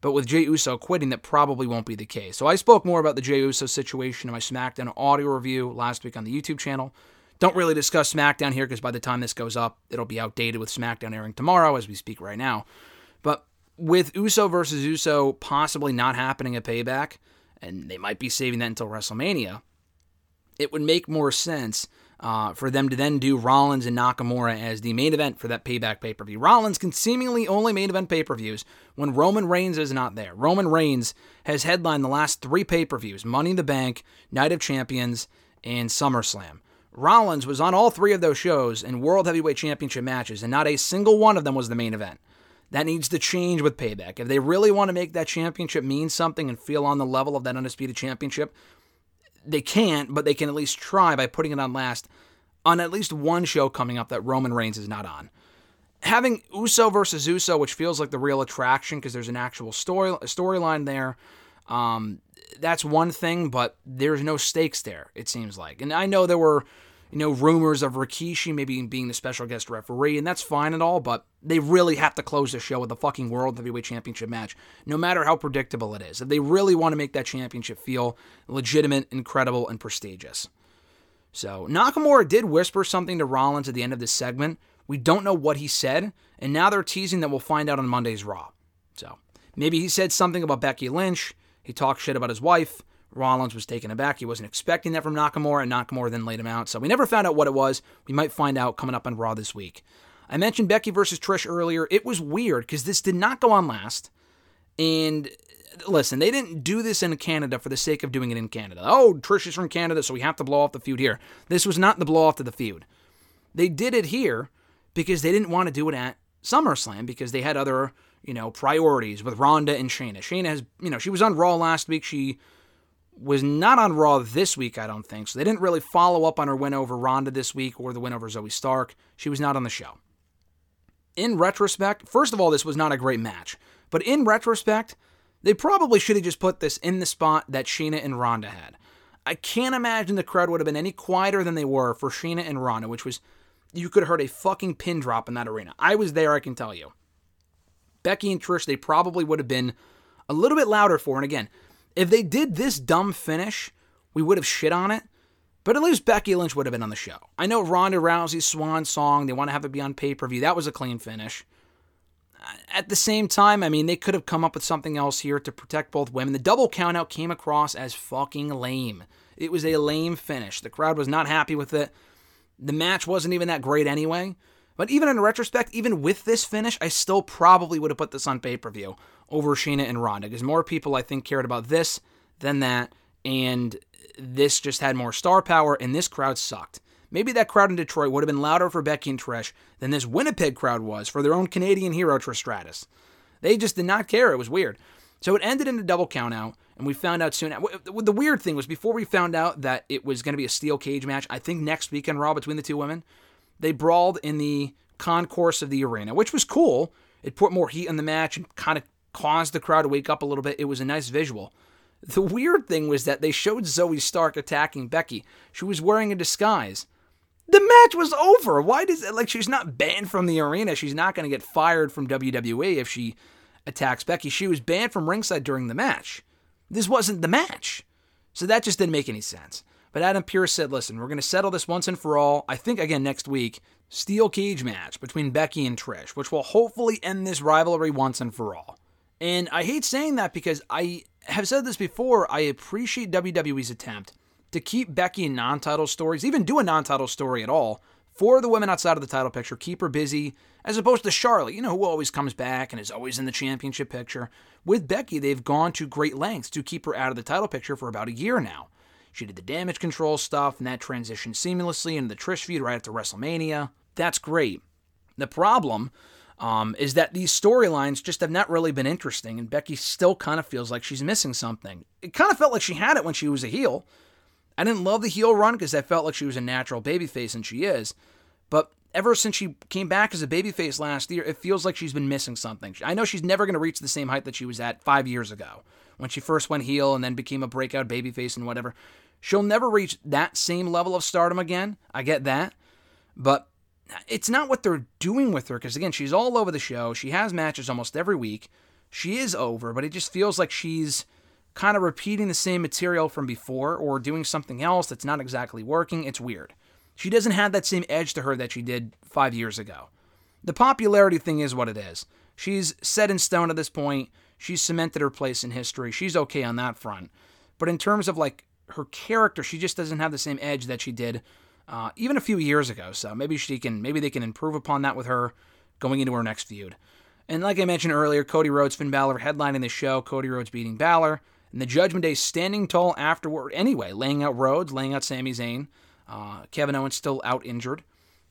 but with Jey Uso quitting, that probably won't be the case. So I spoke more about the Jey Uso situation in my SmackDown audio review last week on the YouTube channel. Don't really discuss SmackDown here because by the time this goes up, it'll be outdated with SmackDown airing tomorrow as we speak right now. But with Uso versus Uso possibly not happening at Payback, and they might be saving that until WrestleMania, it would make more sense uh, for them to then do Rollins and Nakamura as the main event for that payback pay per view. Rollins can seemingly only main event pay per views when Roman Reigns is not there. Roman Reigns has headlined the last three pay per views Money in the Bank, Night of Champions, and SummerSlam. Rollins was on all three of those shows in World Heavyweight Championship matches, and not a single one of them was the main event. That needs to change with Payback. If they really want to make that championship mean something and feel on the level of that Undisputed Championship, they can't, but they can at least try by putting it on last on at least one show coming up that Roman Reigns is not on. Having Uso versus Uso, which feels like the real attraction because there's an actual story storyline there, um, that's one thing, but there's no stakes there. It seems like, and I know there were, you know, rumors of Rikishi maybe being the special guest referee, and that's fine and all, but they really have to close the show with a fucking World Heavyweight Championship match, no matter how predictable it is. If they really want to make that championship feel legitimate, incredible, and prestigious. So Nakamura did whisper something to Rollins at the end of this segment. We don't know what he said, and now they're teasing that we'll find out on Monday's Raw. So maybe he said something about Becky Lynch. He talked shit about his wife. Rollins was taken aback. He wasn't expecting that from Nakamura, and Nakamura then laid him out. So we never found out what it was. We might find out coming up on Raw this week. I mentioned Becky versus Trish earlier. It was weird because this did not go on last. And listen, they didn't do this in Canada for the sake of doing it in Canada. Oh, Trish is from Canada, so we have to blow off the feud here. This was not the blow off to the feud. They did it here because they didn't want to do it at SummerSlam because they had other, you know, priorities with Ronda and Shayna. Shayna has, you know, she was on Raw last week. She was not on Raw this week, I don't think. So they didn't really follow up on her win over Ronda this week or the win over Zoey Stark. She was not on the show. In retrospect, first of all, this was not a great match. But in retrospect, they probably should have just put this in the spot that Shayna and Ronda had. I can't imagine the crowd would have been any quieter than they were for Shayna and Ronda, which was you could have heard a fucking pin drop in that arena. I was there, I can tell you. Becky and Trish, they probably would have been a little bit louder for. And again, if they did this dumb finish, we would have shit on it. But at least Becky Lynch would have been on the show. I know Ronda Rousey's swan song, they want to have it be on pay per view. That was a clean finish. At the same time, I mean, they could have come up with something else here to protect both women. The double countout came across as fucking lame. It was a lame finish. The crowd was not happy with it. The match wasn't even that great anyway. But even in retrospect, even with this finish, I still probably would have put this on pay per view over Shayna and Ronda because more people, I think, cared about this than that. And this just had more star power, and this crowd sucked. Maybe that crowd in Detroit would have been louder for Becky and Trish than this Winnipeg crowd was for their own Canadian hero, Trish Stratus. They just did not care. It was weird. So it ended in a double countout, and we found out soon. The weird thing was before we found out that it was going to be a steel cage match, I think next weekend Raw between the two women, they brawled in the concourse of the arena, which was cool. It put more heat on the match and kind of caused the crowd to wake up a little bit. It was a nice visual. The weird thing was that they showed Zoey Stark attacking Becky. She was wearing a disguise. The match was over. Why does it like she's not banned from the arena? She's not going to get fired from WWE if she attacks Becky. She was banned from ringside during the match. This wasn't the match. So that just didn't make any sense. But Adam Pearce said, listen, we're going to settle this once and for all. I think again next week, steel cage match between Becky and Trish, which will hopefully end this rivalry once and for all. And I hate saying that because I have said this before. I appreciate WWE's attempt to keep Becky in non title stories, even do a non title story at all, for the women outside of the title picture, keep her busy, as opposed to Charlotte, you know, who always comes back and is always in the championship picture. With Becky, they've gone to great lengths to keep her out of the title picture for about a year now. She did the damage control stuff, and that transitioned seamlessly into the Trish feud right after WrestleMania. That's great. The problem um, is that these storylines just have not really been interesting, and Becky still kind of feels like she's missing something. It kind of felt like she had it when she was a heel. I didn't love the heel run because I felt like she was a natural babyface, and she is. But ever since she came back as a babyface last year, it feels like she's been missing something. I know she's never going to reach the same height that she was at five years ago when she first went heel and then became a breakout babyface and whatever. She'll never reach that same level of stardom again. I get that. But it's not what they're doing with her because again she's all over the show. She has matches almost every week. She is over but it just feels like she's kind of repeating the same material from before or doing something else that's not exactly working. It's weird. She doesn't have that same edge to her that she did five years ago. The popularity thing is what it is. She's set in stone at this point. She's cemented her place in history. She's okay on that front. But in terms of like her character she just doesn't have the same edge that she did uh, even a few years ago. So maybe she can, maybe they can improve upon that with her going into her next feud. And like I mentioned earlier, Cody Rhodes, Finn Balor headlining the show. Cody Rhodes beating Balor, and the Judgment Day standing tall afterward. Anyway, laying out Rhodes, laying out Sami Zayn. Uh, Kevin Owens still out injured,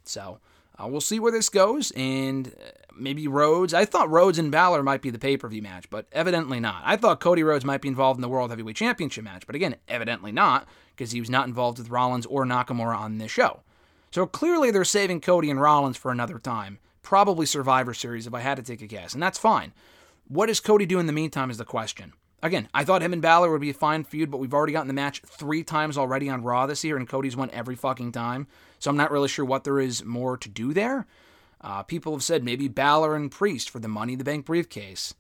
so uh, we'll see where this goes. And uh, maybe Rhodes. I thought Rhodes and Balor might be the pay per view match, but evidently not. I thought Cody Rhodes might be involved in the World Heavyweight Championship match, but again, evidently not because he was not involved with Rollins or Nakamura on this show. So clearly they're saving Cody and Rollins for another time. Probably Survivor Series if I had to take a guess, and that's fine. What does Cody do in the meantime is the question. Again, I thought him and Balor would be a fine feud, but we've already gotten the match three times already on Raw this year, and Cody's won every fucking time. So I'm not really sure what there is more to do there. Uh, people have said maybe Balor and Priest for the Money in the Bank briefcase.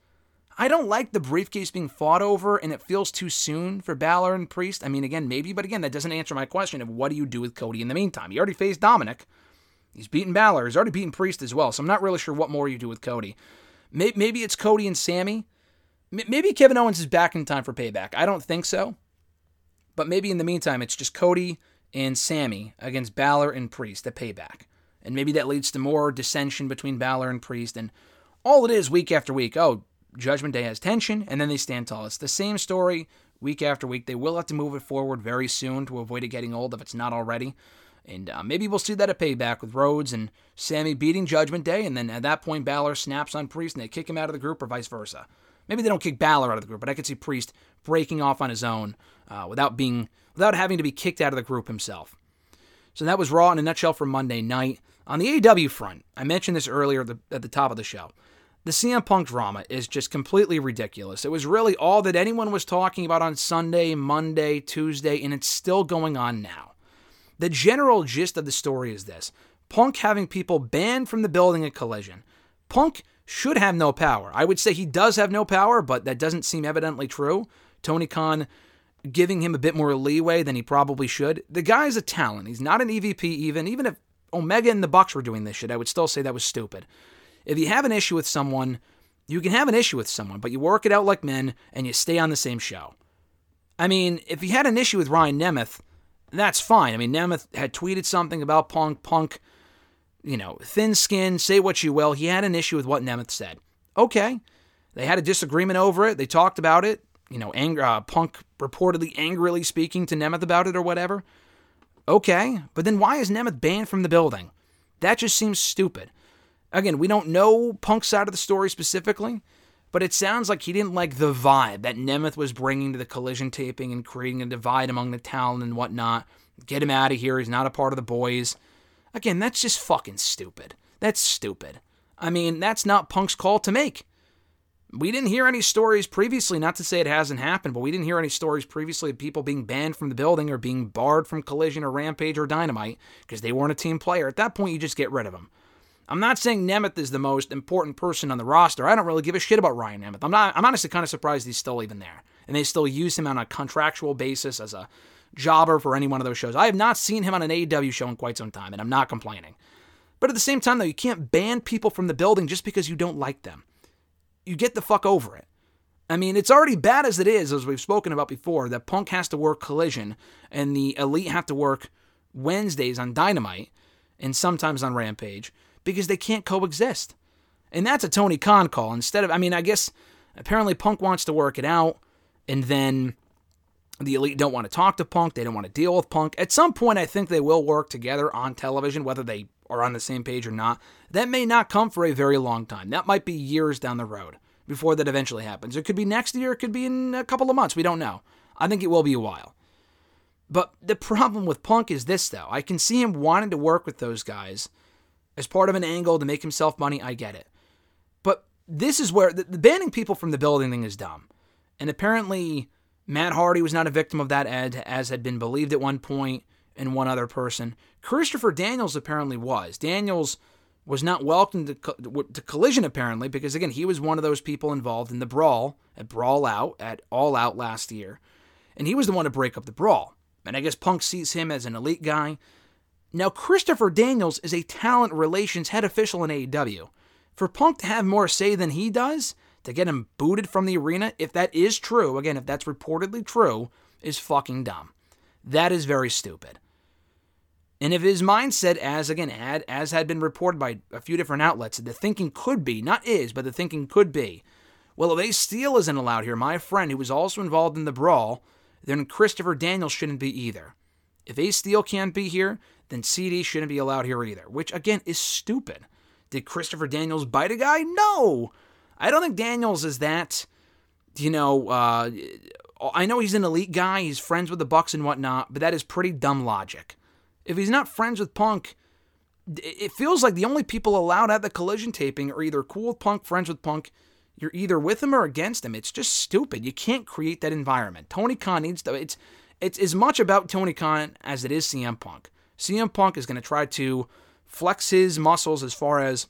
I don't like the briefcase being fought over, and it feels too soon for Balor and Priest. I mean, again, maybe, but again, that doesn't answer my question of what do you do with Cody in the meantime. He already faced Dominik. He's beaten Balor. He's already beaten Priest as well, so I'm not really sure what more you do with Cody. Maybe it's Cody and Sami. Maybe Kevin Owens is back in time for payback. I don't think so. But maybe in the meantime, it's just Cody and Sami against Balor and Priest at payback. And maybe that leads to more dissension between Balor and Priest. And all it is week after week, oh, Judgment Day has tension, and then they stand tall. It's the same story week after week. They will have to move it forward very soon to avoid it getting old if it's not already. And uh, maybe we'll see that at payback with Rhodes and Sami beating Judgment Day, and then at that point, Balor snaps on Priest and they kick him out of the group, or vice versa. Maybe they don't kick Balor out of the group, but I could see Priest breaking off on his own uh, without being without having to be kicked out of the group himself. So that was Raw in a nutshell for Monday night. On the AEW front, I mentioned this earlier at the, top of the show. The CM Punk drama is just completely ridiculous. It was really all that anyone was talking about on Sunday, Monday, Tuesday, and it's still going on now. The general gist of the story is this Punk having people banned from the building at Collision. Punk should have no power. I would say he does have no power, but that doesn't seem evidently true. Tony Khan giving him a bit more leeway than he probably should. The guy's a talent. He's not an EVP even. Even if Omega and the Bucks were doing this shit, I would still say that was stupid. If you have an issue with someone, you can have an issue with someone, but you work it out like men and you stay on the same show. I mean, if you had an issue with Ryan Nemeth, that's fine. I mean, Nemeth had tweeted something about Punk. Punk, you know, thin skin, say what you will. He had an issue with what Nemeth said. Okay. They had a disagreement over it. They talked about it. You know, ang- uh, Punk reportedly angrily speaking to Nemeth about it or whatever. Okay. But then why is Nemeth banned from the building? That just seems stupid. Again, we don't know Punk's side of the story specifically, but it sounds like he didn't like the vibe that Nemeth was bringing to the collision taping and creating a divide among the talent and whatnot. Get him out of here. He's not a part of the boys. Again, that's just fucking stupid. That's stupid. I mean, that's not Punk's call to make. We didn't hear any stories previously, not to say it hasn't happened, but we didn't hear any stories previously of people being banned from the building or being barred from Collision or Rampage or Dynamite because they weren't a team player. At that point, you just get rid of them. I'm not saying Nemeth is the most important person on the roster. I don't really give a shit about Ryan Nemeth. I'm not. I'm honestly kind of surprised he's still even there, and they still use him on a contractual basis as a jobber for any one of those shows. I have not seen him on an AEW show in quite some time, and I'm not complaining. But at the same time, though, you can't ban people from the building just because you don't like them. You get the fuck over it. I mean, it's already bad as it is, as we've spoken about before, that Punk has to work Collision and the Elite have to work Wednesdays on Dynamite and sometimes on Rampage because they can't coexist. And that's a Tony Khan call. Instead of, I mean, I guess apparently Punk wants to work it out, and then the Elite don't want to talk to Punk. They don't want to deal with Punk. At some point, I think they will work together on television, whether they are on the same page or not. That may not come for a very long time. That might be years down the road before that eventually happens. It could be next year, it could be in a couple of months. We don't know. I think it will be a while. But the problem with Punk is this, though. I can see him wanting to work with those guys as part of an angle to make himself money. I get it. But this is where the, the banning people from the building thing is dumb. And apparently, Matt Hardy was not a victim of that ad, as had been believed at one point. and one other person. Christopher Daniels apparently was. Daniels was not welcome to, to Collision apparently because again he was one of those people involved in the brawl at Brawl Out at All Out last year, and he was the one to break up the brawl. And I guess Punk sees him as an elite guy. Now Christopher Daniels is a talent relations head official in AEW. For Punk to have more say than he does, to get him booted from the arena, if that is true, again, if that's reportedly true, is fucking dumb. That is very stupid. And if his mindset, as again had as had been reported by a few different outlets, the thinking could be, not is, but the thinking could be, well, if Ace Steel isn't allowed here, my friend who was also involved in the brawl, then Christopher Daniels shouldn't be either. If Ace Steel can't be here, then CD shouldn't be allowed here either, which again is stupid. Did Christopher Daniels bite a guy? No. I don't think Daniels is that, you know, uh, I know he's an elite guy, he's friends with the Bucks and whatnot, but that is pretty dumb logic. If he's not friends with Punk, it feels like the only people allowed at the collision taping are either cool with Punk, friends with Punk. You're either with him or against him. It's just stupid. You can't create that environment. Tony Khan needs to. It's it's as much about Tony Khan as it is CM Punk. CM Punk is going to try to flex his muscles as far as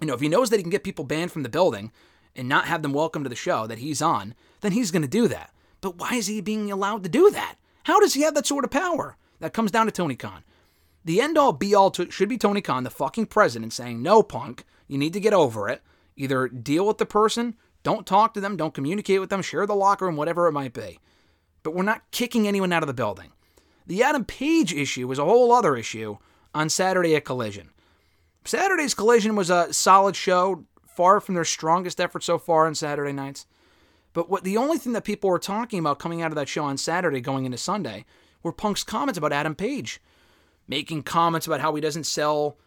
you know. If he knows that he can get people banned from the building and not have them welcome to the show that he's on, then he's going to do that. But why is he being allowed to do that? How does he have that sort of power? That comes down to Tony Khan. The end all be all to, should be Tony Khan, the fucking president, saying, No, punk, you need to get over it. Either deal with the person, don't talk to them, don't communicate with them, share the locker room, whatever it might be. But we're not kicking anyone out of the building. The Adam Page issue was a whole other issue on Saturday at Collision. Saturday's Collision was a solid show, far from their strongest effort so far on Saturday nights. But what the only thing that people were talking about coming out of that show on Saturday going into Sunday were Punk's comments about Adam Page, making comments about how he doesn't sell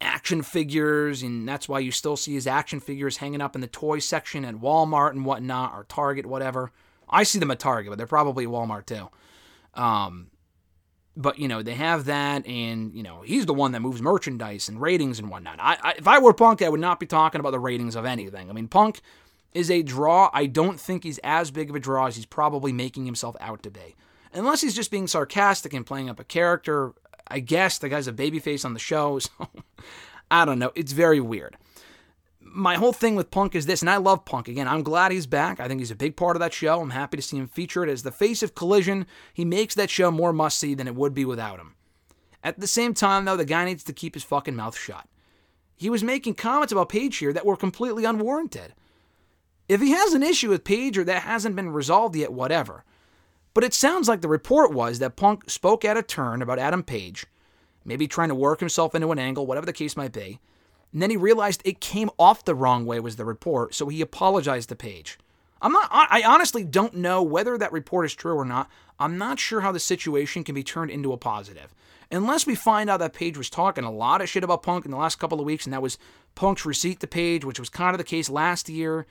action figures, and that's why you still see his action figures hanging up in the toy section at Walmart and whatnot, or Target, whatever. I see them at Target, but they're probably at Walmart too. Um, but you know they have that, and you know he's the one that moves merchandise and ratings and whatnot. I, I, if I were Punk, I would not be talking about the ratings of anything. I mean, Punk is a draw. I don't think he's as big of a draw as he's probably making himself out to be unless he's just being sarcastic and playing up a character. I guess the guy's a babyface on the show, so I don't know. It's very weird. My whole thing with Punk is this, and I love Punk. Again, I'm glad he's back. I think he's a big part of that show. I'm happy to see him featured as the face of Collision. He makes that show more must see than it would be without him. At the same time, though, the guy needs to keep his fucking mouth shut. He was making comments about Page here that were completely unwarranted. If he has an issue with Page or that hasn't been resolved yet, whatever. But it sounds like the report was that Punk spoke at a turn about Adam Page, maybe trying to work himself into an angle, whatever the case might be. And then he realized it came off the wrong way, was the report, so he apologized to Page. I'm not, I honestly don't know whether that report is true or not. I'm not sure how the situation can be turned into a positive. Unless we find out that Page was talking a lot of shit about Punk in the last couple of weeks, and that was Punk's receipt to Page, which was kind of the case last year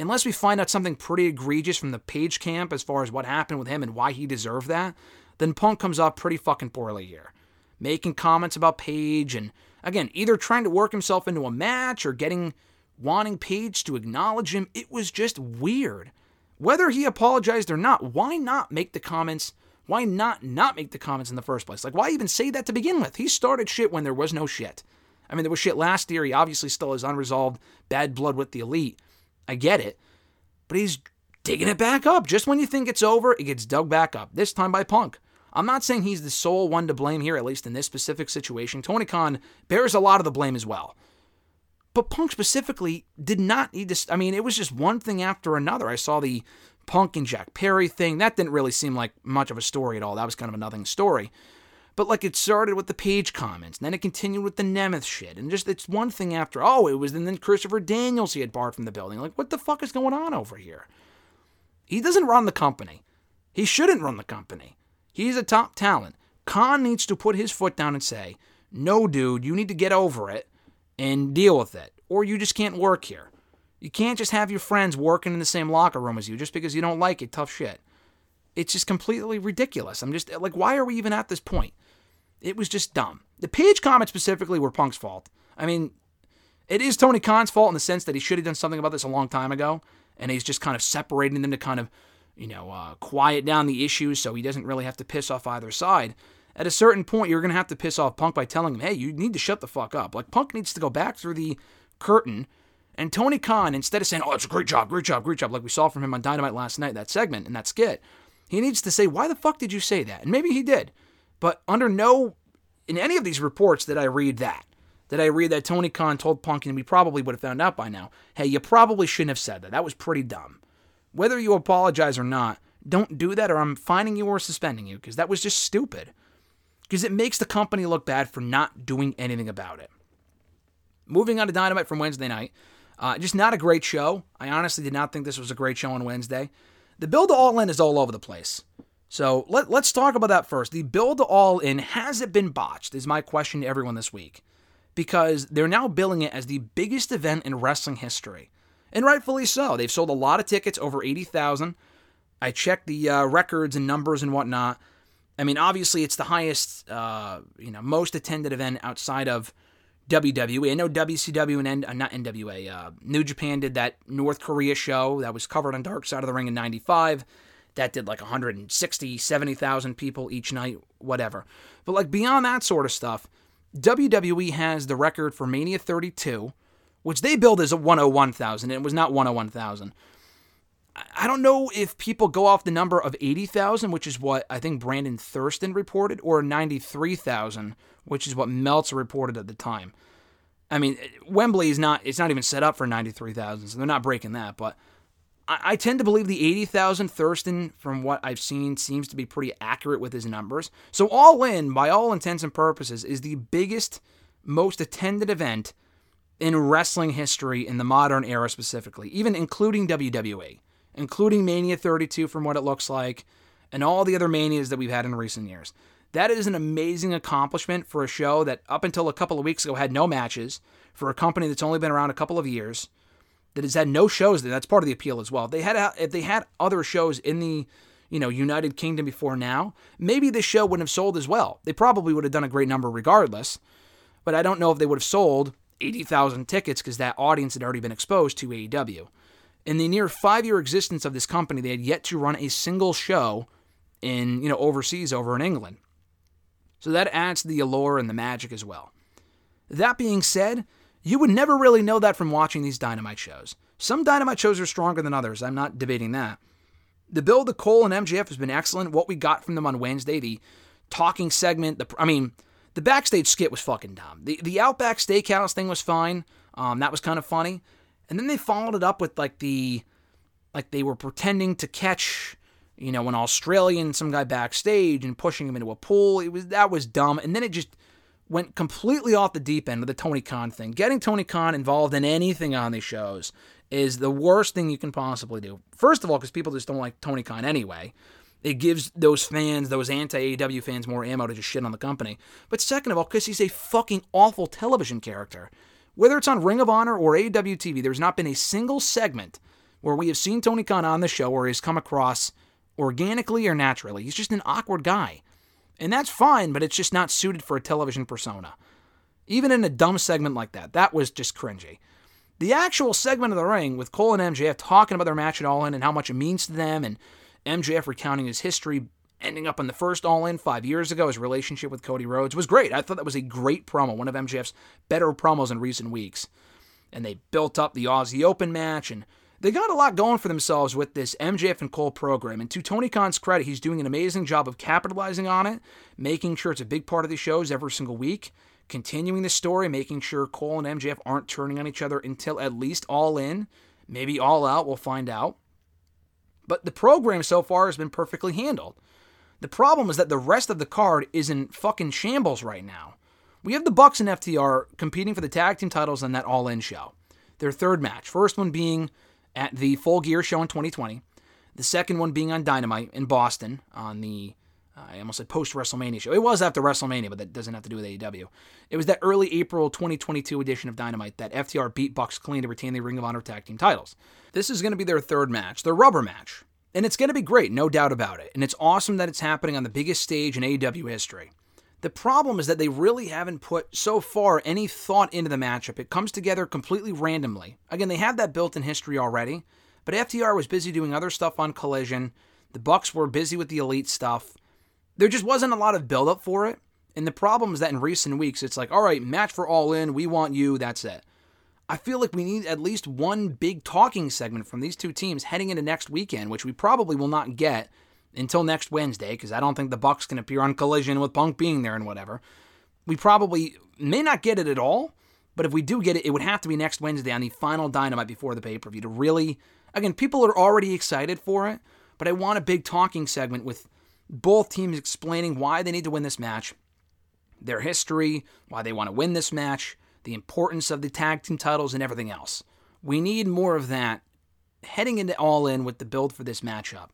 unless we find out something pretty egregious from the Page camp as far as what happened with him and why he deserved that, then Punk comes off pretty fucking poorly here. Making comments about Page and, again, either trying to work himself into a match or getting, wanting Page to acknowledge him. It was just weird. Whether he apologized or not, why not make the comments? Why not not make the comments in the first place? Like, why even say that to begin with? He started shit when there was no shit. I mean, there was shit last year. He obviously still has unresolved bad blood with the elite. I get it. But he's digging it back up. Just when you think it's over, it gets dug back up, this time by Punk. I'm not saying he's the sole one to blame here, at least in this specific situation. Tony Khan bears a lot of the blame as well. But Punk specifically did not need to. I mean, it was just one thing after another. I saw the Punk and Jack Perry thing. That didn't really seem like much of a story at all. That was kind of a nothing story. But like it started with the Page comments, and then it continued with the Nemeth shit, and just it's one thing after. Oh, it was and then Christopher Daniels he had barred from the building. Like what the fuck is going on over here? He doesn't run the company. He shouldn't run the company. He's a top talent. Khan needs to put his foot down and say, "No, dude, you need to get over it and deal with it, or you just can't work here. You can't just have your friends working in the same locker room as you just because you don't like it. Tough shit." It's just completely ridiculous. I'm just like, why are we even at this point? It was just dumb. The Page comments specifically were Punk's fault. I mean, it is Tony Khan's fault in the sense that he should have done something about this a long time ago, and he's just kind of separating them to kind of, you know, uh, quiet down the issues so he doesn't really have to piss off either side. At a certain point, you're going to have to piss off Punk by telling him, hey, you need to shut the fuck up. Like, Punk needs to go back through the curtain. And Tony Khan, instead of saying, oh, it's a great job, great job, great job, like we saw from him on Dynamite last night, that segment and that skit, he needs to say, why the fuck did you say that? And maybe he did. But under no, in any of these reports did I read that. Did I read that Tony Khan told Punk, and we probably would have found out by now, hey, you probably shouldn't have said that. That was pretty dumb. Whether you apologize or not, don't do that or I'm fining you or suspending you because that was just stupid. Because it makes the company look bad for not doing anything about it. Moving on to Dynamite from Wednesday night. Uh, just not a great show. I honestly did not think this was a great show on Wednesday. The build to All In is all over the place. So let, let's talk about that first. The build to All In, has it been botched? Is my question to everyone this week. Because they're now billing it as the biggest event in wrestling history. And rightfully so. They've sold a lot of tickets, over 80,000. I checked the uh, records and numbers and whatnot. I mean, obviously, it's the highest, uh, you know, most attended event outside of WWE. I know WCW and N- uh, not NWA. Uh, New Japan did that North Korea show that was covered on Dark Side of the Ring in '95. That did like 160, 70,000 people each night, whatever. But like beyond that sort of stuff, WWE has the record for Mania 32, which they billed as a 101,000, and it was not 101,000. I don't know if people go off the number of 80,000, which is what I think Brandon Thurston reported, or 93,000, which is what Meltzer reported at the time. I mean, Wembley is not, it's not even set up for 93,000, so they're not breaking that, but I, I tend to believe the 80,000 Thurston, from what I've seen, seems to be pretty accurate with his numbers. So, All In, by all intents and purposes, is the biggest, most attended event in wrestling history in the modern era specifically, even including WWE including Mania 32 from what it looks like, and all the other Manias that we've had in recent years. That is an amazing accomplishment for a show that up until a couple of weeks ago had no matches, for a company that's only been around a couple of years, that has had no shows there. That's part of the appeal as well. They had if they had other shows in the you know United Kingdom before now, maybe this show wouldn't have sold as well. They probably would have done a great number regardless, but I don't know if they would have sold 80,000 tickets because that audience had already been exposed to AEW. In the near five year existence of this company, they had yet to run a single show in, you know, overseas over in England. So that adds to the allure and the magic as well. That being said, you would never really know that from watching these Dynamite shows. Some Dynamite shows are stronger than others. I'm not debating that. The build to Cole and MJF has been excellent. What we got from them on Wednesday, the talking segment, the I mean, the backstage skit was fucking dumb. The the Outback Steakhouse thing was fine. Um, that was kind of funny. And then they followed it up with like the like they were pretending to catch, you know, an Australian, some guy backstage and pushing him into a pool. It was that was dumb. And then it just went completely off the deep end with the Tony Khan thing. Getting Tony Khan involved in anything on these shows is the worst thing you can possibly do. First of all, because people just don't like Tony Khan anyway. It gives those fans, those anti AEW fans, more ammo to just shit on the company. But second of all, because he's a fucking awful television character. Whether it's on Ring of Honor or AEW TV, there's not been a single segment where we have seen Tony Khan on the show where he's come across organically or naturally. He's just an awkward guy. And that's fine, but it's just not suited for a television persona. Even in a dumb segment like that, that was just cringy. The actual segment of the ring with Cole and MJF talking about their match at All In and how much it means to them, and MJF recounting his history ending up on the first All In five years ago, his relationship with Cody Rhodes was great. I thought that was a great promo, one of MJF's better promos in recent weeks. And they built up the Aussie Open match, and they got a lot going for themselves with this MJF and Cole program. And to Tony Khan's credit, he's doing an amazing job of capitalizing on it, making sure it's a big part of the shows every single week, continuing the story, making sure Cole and MJF aren't turning on each other until at least All In, maybe All Out, we'll find out. But the program so far has been perfectly handled. The problem is that the rest of the card is in fucking shambles right now. We have the Bucks and FTR competing for the tag team titles on that All In show. Their third match, first one being at the Full Gear show in 2020, the second one being on Dynamite in Boston on the uh, I almost said post WrestleMania show. It was after WrestleMania, but that doesn't have to do with AEW. It was that early April 2022 edition of Dynamite that FTR beat Bucks clean to retain the Ring of Honor tag team titles. This is going to be their third match, their rubber match. And it's going to be great, no doubt about it. And it's awesome that it's happening on the biggest stage in AEW history. The problem is that they really haven't put so far any thought into the matchup. It comes together completely randomly. Again, they have that built in history already, but FTR was busy doing other stuff on Collision, The Bucks were busy with the elite stuff. There just wasn't a lot of buildup for it. And the problem is that in recent weeks, it's like, all right, match for all in. We want you. That's it. I feel like we need at least one big talking segment from these two teams heading into next weekend, which we probably will not get until next Wednesday because I don't think the Bucks can appear on Collision with Punk being there and whatever. We probably may not get it at all, but if we do get it, it would have to be next Wednesday on the final Dynamite before the pay per view to really. Again, people are already excited for it, but I want a big talking segment with both teams explaining why they need to win this match, their history, why they want to win this match, the importance of the tag team titles, and everything else. We need more of that heading into All In with the build for this matchup.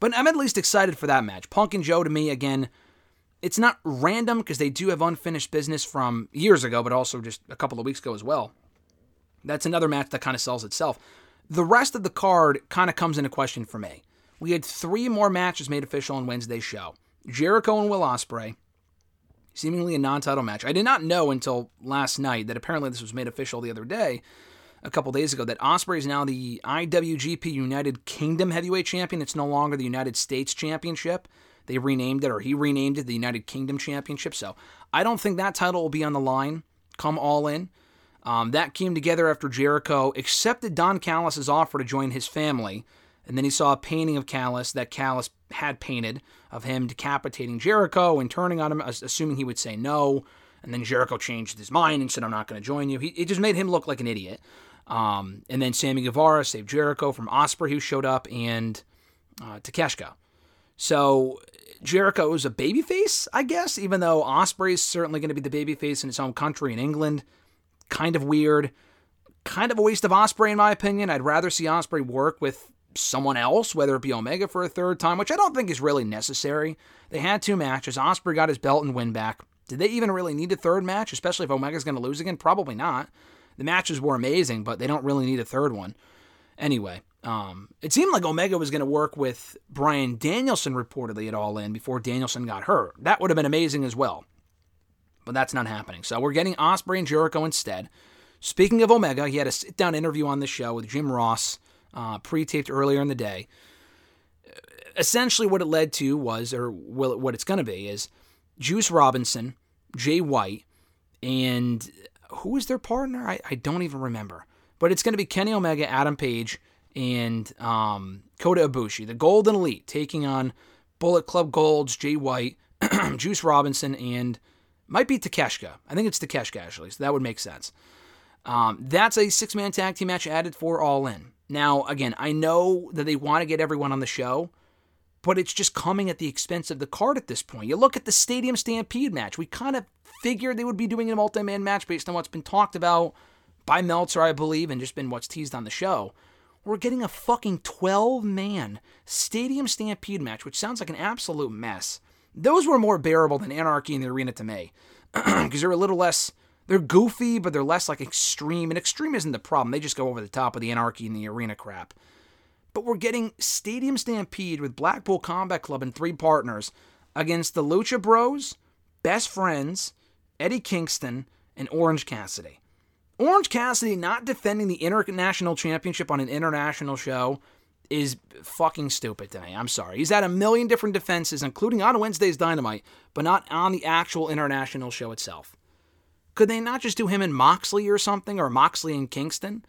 But I'm at least excited for that match. Punk and Joe, to me, again, it's not random because they do have unfinished business from years ago, but also just a couple of weeks ago as well. That's another match that kind of sells itself. The rest of the card kind of comes into question for me. We had three more matches made official on Wednesday's show Jericho and Will Ospreay, seemingly a non title match. I did not know until last night that apparently this was made official the other day, a couple days ago, that Ospreay is now the IWGP United Kingdom Heavyweight Champion. It's no longer the United States Championship. They renamed it, or he renamed it, the United Kingdom Championship. So I don't think that title will be on the line come all in. Um, that came together after Jericho accepted Don Callis' offer to join his family. And then he saw a painting of Callis that Callis had painted of him decapitating Jericho and turning on him, assuming he would say no. And then Jericho changed his mind and said, I'm not going to join you. He, it just made him look like an idiot. Um, and then Sammy Guevara saved Jericho from Ospreay, who showed up, and uh, Takeshita. So Jericho is a babyface, I guess, even though Ospreay is certainly going to be the babyface in his own country in England. Kind of weird. Kind of a waste of Ospreay, in my opinion. I'd rather see Ospreay work with someone else, whether it be Omega for a third time, which I don't think is really necessary. They had two matches. Ospreay got his belt and win back. Did they even really need a third match, especially if Omega's going to lose again? Probably not. The matches were amazing, but they don't really need a third one. Anyway, um, it seemed like Omega was going to work with Bryan Danielson reportedly at All In before Danielson got hurt. That would have been amazing as well. But that's not happening. So we're getting Ospreay and Jericho instead. Speaking of Omega, he had a sit down interview on the show with Jim Ross, uh, pre taped earlier in the day. Essentially, what it led to was, or will, what it's going to be, is Juice Robinson, Jay White, and who is their partner? I, I don't even remember. But it's going to be Kenny Omega, Adam Page, and um, Kota Ibushi, the Golden Elite, taking on Bullet Club Golds, Jay White, Juice Robinson, and might be Takeshita. I think it's Takeshita actually, so that would make sense. Um, that's a six man tag team match added for All In. Now, again, I know that they want to get everyone on the show, but it's just coming at the expense of the card at this point. You look at the Stadium Stampede match. We kind of figured they would be doing a multi man match based on what's been talked about by Meltzer, I believe, and just been what's teased on the show. We're getting a fucking 12 man Stadium Stampede match, which sounds like an absolute mess. Those were more bearable than Anarchy in the Arena to me because they're a little less. They're goofy, but they're less like extreme. And extreme isn't the problem. They just go over the top of the Anarchy and the Arena crap. But we're getting Stadium Stampede with Blackpool Combat Club and three partners against the Lucha Bros, Best Friends, Eddie Kingston, and Orange Cassidy. Orange Cassidy not defending the international championship on an international show is fucking stupid to me. I'm sorry. He's had a million different defenses, including on Wednesday's Dynamite, but not on the actual international show itself. Could they not just do him and Moxley or something, or Moxley and Kingston?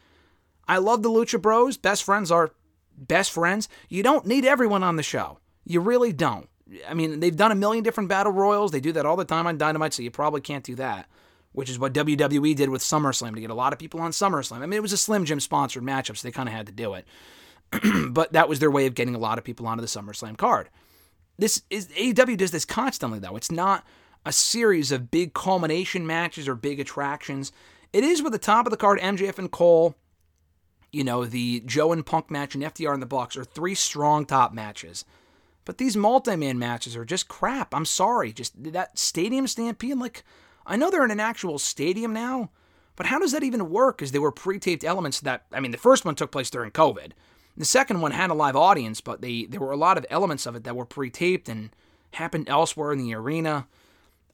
I love the Lucha Bros. Best friends are best friends. You don't need everyone on the show. You really don't. I mean, they've done a million different battle royals. They do that all the time on Dynamite, so you probably can't do that. Which is what WWE did with SummerSlam to get a lot of people on SummerSlam. I mean, it was a Slim Jim sponsored matchup, so they kind of had to do it. but that was their way of getting a lot of people onto the SummerSlam card. This is AEW does this constantly though. It's not a series of big culmination matches or big attractions. It is with the top of the card MJF and Cole, you know, the Joe and Punk match and FTR and the Bucks are three strong top matches. But these multi-man matches are just crap. I'm sorry. Just that stadium stampede like I know they're in an actual stadium now, but how does that even work? Because they were pre-taped elements that I mean, the first one took place during COVID. The second one had a live audience, but they there were a lot of elements of it that were pre-taped and happened elsewhere in the arena.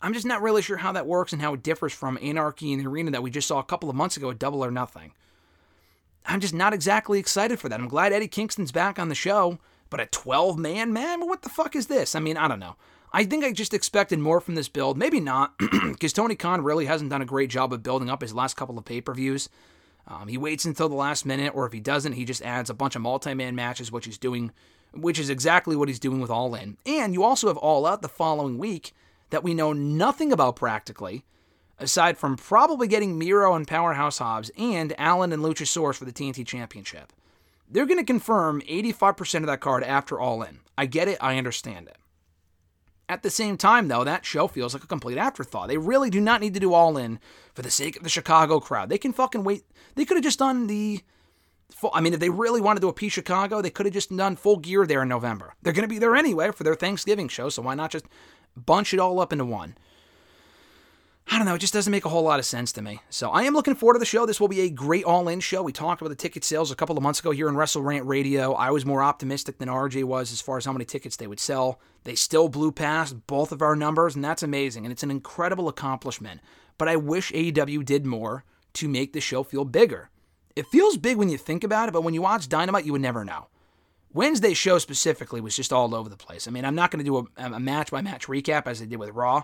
I'm just not really sure how that works and how it differs from Anarchy in the Arena that we just saw a couple of months ago at Double or Nothing. I'm just not exactly excited for that. I'm glad Eddie Kingston's back on the show. But a 12 man, man, what the fuck is this? I mean, I don't know. I think I just expected more from this build. Maybe not, because Tony Khan really hasn't done a great job of building up his last couple of pay per views. Um, he waits until the last minute, or if he doesn't, he just adds a bunch of multi man matches, which he's doing, which is exactly what he's doing with All In. And you also have All Out the following week that we know nothing about practically, aside from probably getting Miro and Powerhouse Hobbs and Allin and Luchasaurus for the TNT Championship. They're going to confirm 85% of that card after All In. I get it, I understand it. At the same time, though, that show feels like a complete afterthought. They really do not need to do All In for the sake of the Chicago crowd. They can fucking wait. They could have just done the. Full, I mean, if they really wanted to appease Chicago, they could have just done full gear there in November. They're going to be there anyway for their Thanksgiving show, so why not just bunch it all up into one? I don't know, it just doesn't make a whole lot of sense to me. So I am looking forward to the show. This will be a great all-in show. We talked about the ticket sales a couple of months ago here in WrestleRant Radio. I was more optimistic than RJ was as far as how many tickets they would sell. They still blew past both of our numbers, and that's amazing. And it's an incredible accomplishment. But I wish AEW did more to make the show feel bigger. It feels big when you think about it, but when you watch Dynamite, you would never know. Wednesday's show specifically was just all over the place. I mean, I'm not going to do a, a match by match recap as I did with Raw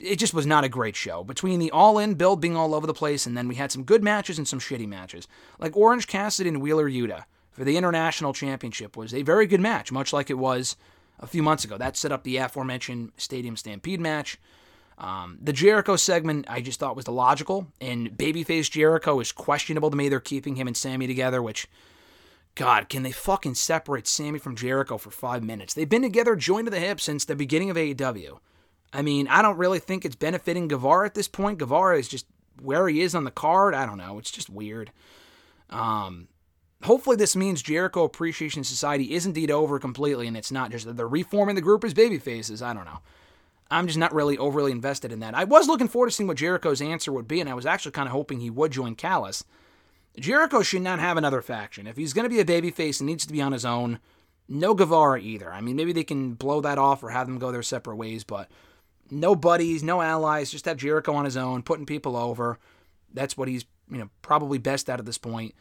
it just was not a great show. Between the all in build being all over the place, and then we had some good matches and some shitty matches. Like Orange Cassidy and Wheeler Yuta for the International Championship was a very good match, much like it was a few months ago. That set up the aforementioned Stadium Stampede match. Um, the Jericho segment I just thought was the logical, and Babyface Jericho is questionable to me. They're keeping him and Sammy together, which, God, can they fucking separate Sammy from Jericho for five minutes? They've been together joined to the hip since the beginning of AEW. I mean, I don't really think it's benefiting Guevara at this point. Guevara is just where he is on the card. I don't know. It's just weird. Um, hopefully, this means Jericho Appreciation Society is indeed over completely, and it's not just that they're reforming the group as baby faces. I don't know. I'm just not really overly invested in that. I was looking forward to seeing what Jericho's answer would be, and I was actually kind of hoping he would join Callis. Jericho should not have another faction. If he's going to be a babyface, he needs to be on his own. No Guevara either. I mean, maybe they can blow that off or have them go their separate ways, but no buddies, no allies, just have Jericho on his own, putting people over. That's what he's you know probably best at at this point.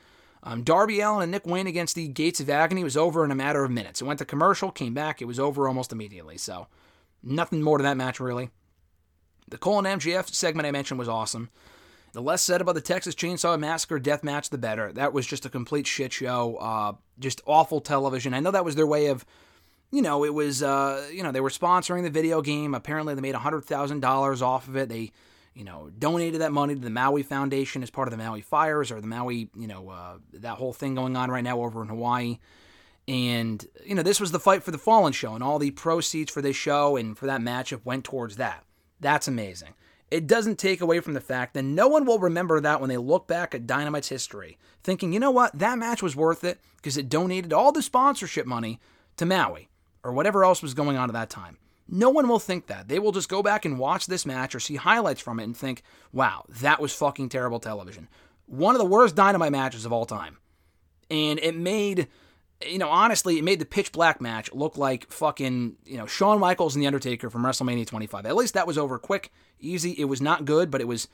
Um, Darby Allin and Nick Wayne against the Gates of Agony was over in a matter of minutes. It went to commercial, came back, it was over almost immediately. So nothing more to that match really. The Cole and MJF segment I mentioned was awesome. The less said about the Texas Chainsaw Massacre death match, the better. That was just a complete shit show. Uh, just awful television. I know that was their way of you know, it was, uh, you know, they were sponsoring the video game. Apparently, they made $100,000 off of it. They, you know, donated that money to the Maui Foundation as part of the Maui fires or the Maui, you know, uh, that whole thing going on right now over in Hawaii. And, you know, this was the Fight for the Fallen show, and all the proceeds for this show and for that matchup went towards that. That's amazing. It doesn't take away from the fact that no one will remember that when they look back at Dynamite's history, thinking, you know what, that match was worth it because it donated all the sponsorship money to Maui or whatever else was going on at that time. No one will think that. They will just go back and watch this match or see highlights from it and think, wow, that was fucking terrible television. One of the worst dynamite matches of all time. And it made, you know, honestly, it made the pitch black match look like fucking, you know, Shawn Michaels and The Undertaker from WrestleMania 25. At least that was over quick, easy. It was not good, but it was,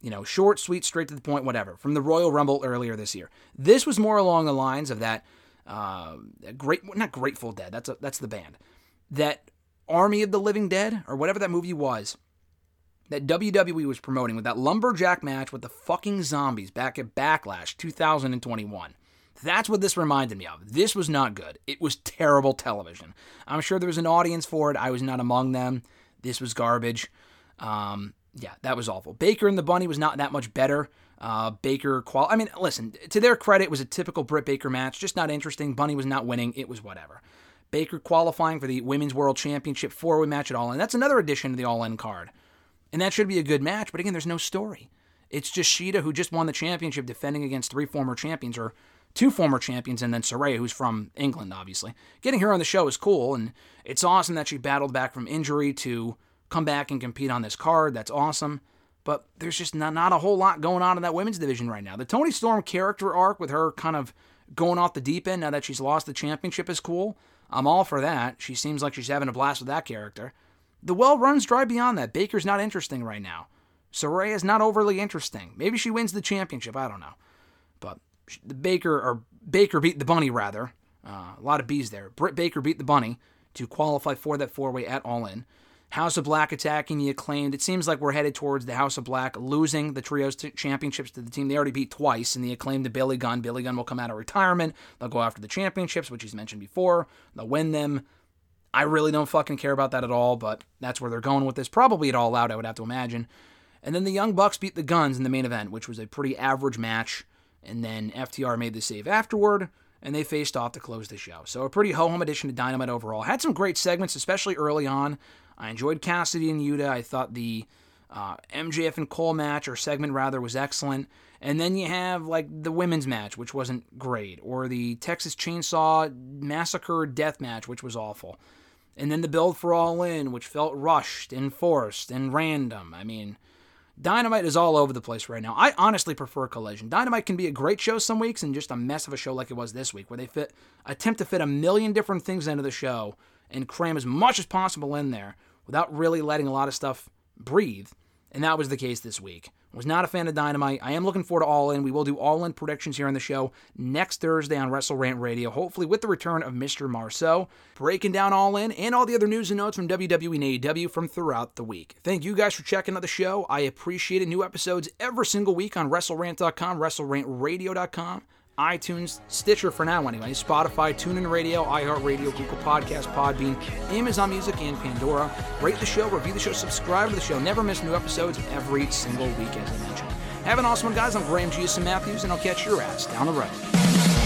you know, short, sweet, straight to the point, whatever, from the Royal Rumble earlier this year. This was more along the lines of that uh, great, not Grateful Dead. That's a, that's the band. That Army of the Living Dead or whatever that movie was. That WWE was promoting with that lumberjack match with the fucking zombies back at Backlash 2021. That's what this reminded me of. This was not good. It was terrible television. I'm sure there was an audience for it. I was not among them. This was garbage. Um, yeah, that was awful. Baker and the Bunny was not that much better. Uh, Baker, qual. I mean, listen, to their credit, it was a typical Britt Baker match, just not interesting. Bunny was not winning. It was whatever. Baker qualifying for the Women's World Championship four way match at All In. That's another addition to the All In card. And that should be a good match, but again, there's no story. It's just Shida, who just won the championship, defending against three former champions, or two former champions, and then Saraya, who's from England, obviously. Getting her on the show is cool, and it's awesome that she battled back from injury to come back and compete on this card. That's awesome. But there's just not, not a whole lot going on in that women's division right now. The Toni Storm character arc with her kind of going off the deep end now that she's lost the championship is cool. I'm all for that. She seems like she's having a blast with that character. The well runs dry beyond that. Baker's not interesting right now. Saraya's not overly interesting. Maybe she wins the championship. I don't know. The Baker or Baker beat the Bunny rather. Uh, a lot of B's there. Britt Baker beat the Bunny to qualify for that four way at All In. House of Black attacking the acclaimed. It seems like we're headed towards the House of Black losing the trios t- championships to the team they already beat twice, and the acclaimed to Billy Gunn. Billy Gunn will come out of retirement. They'll go after the championships, which he's mentioned before. They'll win them. I really don't fucking care about that at all, but that's where they're going with this. Probably at all out, I would have to imagine. And then the Young Bucks beat the Gunns in the main event, which was a pretty average match. And then FTR made the save afterward, and they faced off to close the show. So a pretty ho hum addition to Dynamite overall. Had some great segments, especially early on. I enjoyed Cassidy and Yuta. I thought the uh, MJF and Cole match, or segment rather, was excellent. And then you have like the women's match, which wasn't great, or the Texas Chainsaw Massacre death match, which was awful. And then the build for All In, which felt rushed and forced and random. I mean, Dynamite is all over the place right now. I honestly prefer Collision. Dynamite can be a great show some weeks and just a mess of a show like it was this week, where they fit attempt to fit a million different things into the show and cram as much as possible in there without really letting a lot of stuff breathe. And that was the case this week. Was not a fan of Dynamite. I am looking forward to All In. We will do All In predictions here on the show next Thursday on WrestleRant Radio, hopefully with the return of Mr. Marceau, breaking down All In and all the other news and notes from WWE and AEW from throughout the week. Thank you guys for checking out the show. I appreciate it. New episodes every single week on WrestleRant.com, WrestleRantRadio.com, iTunes, Stitcher for now anyway, Spotify, TuneIn Radio, iHeartRadio, Google Podcast, Podbean, Amazon Music, and Pandora. Rate the show, review the show, subscribe to the show. Never miss new episodes every single week, as I mentioned. Have an awesome one, guys. I'm Graham G. Matthews, and I'll catch your ass down the road.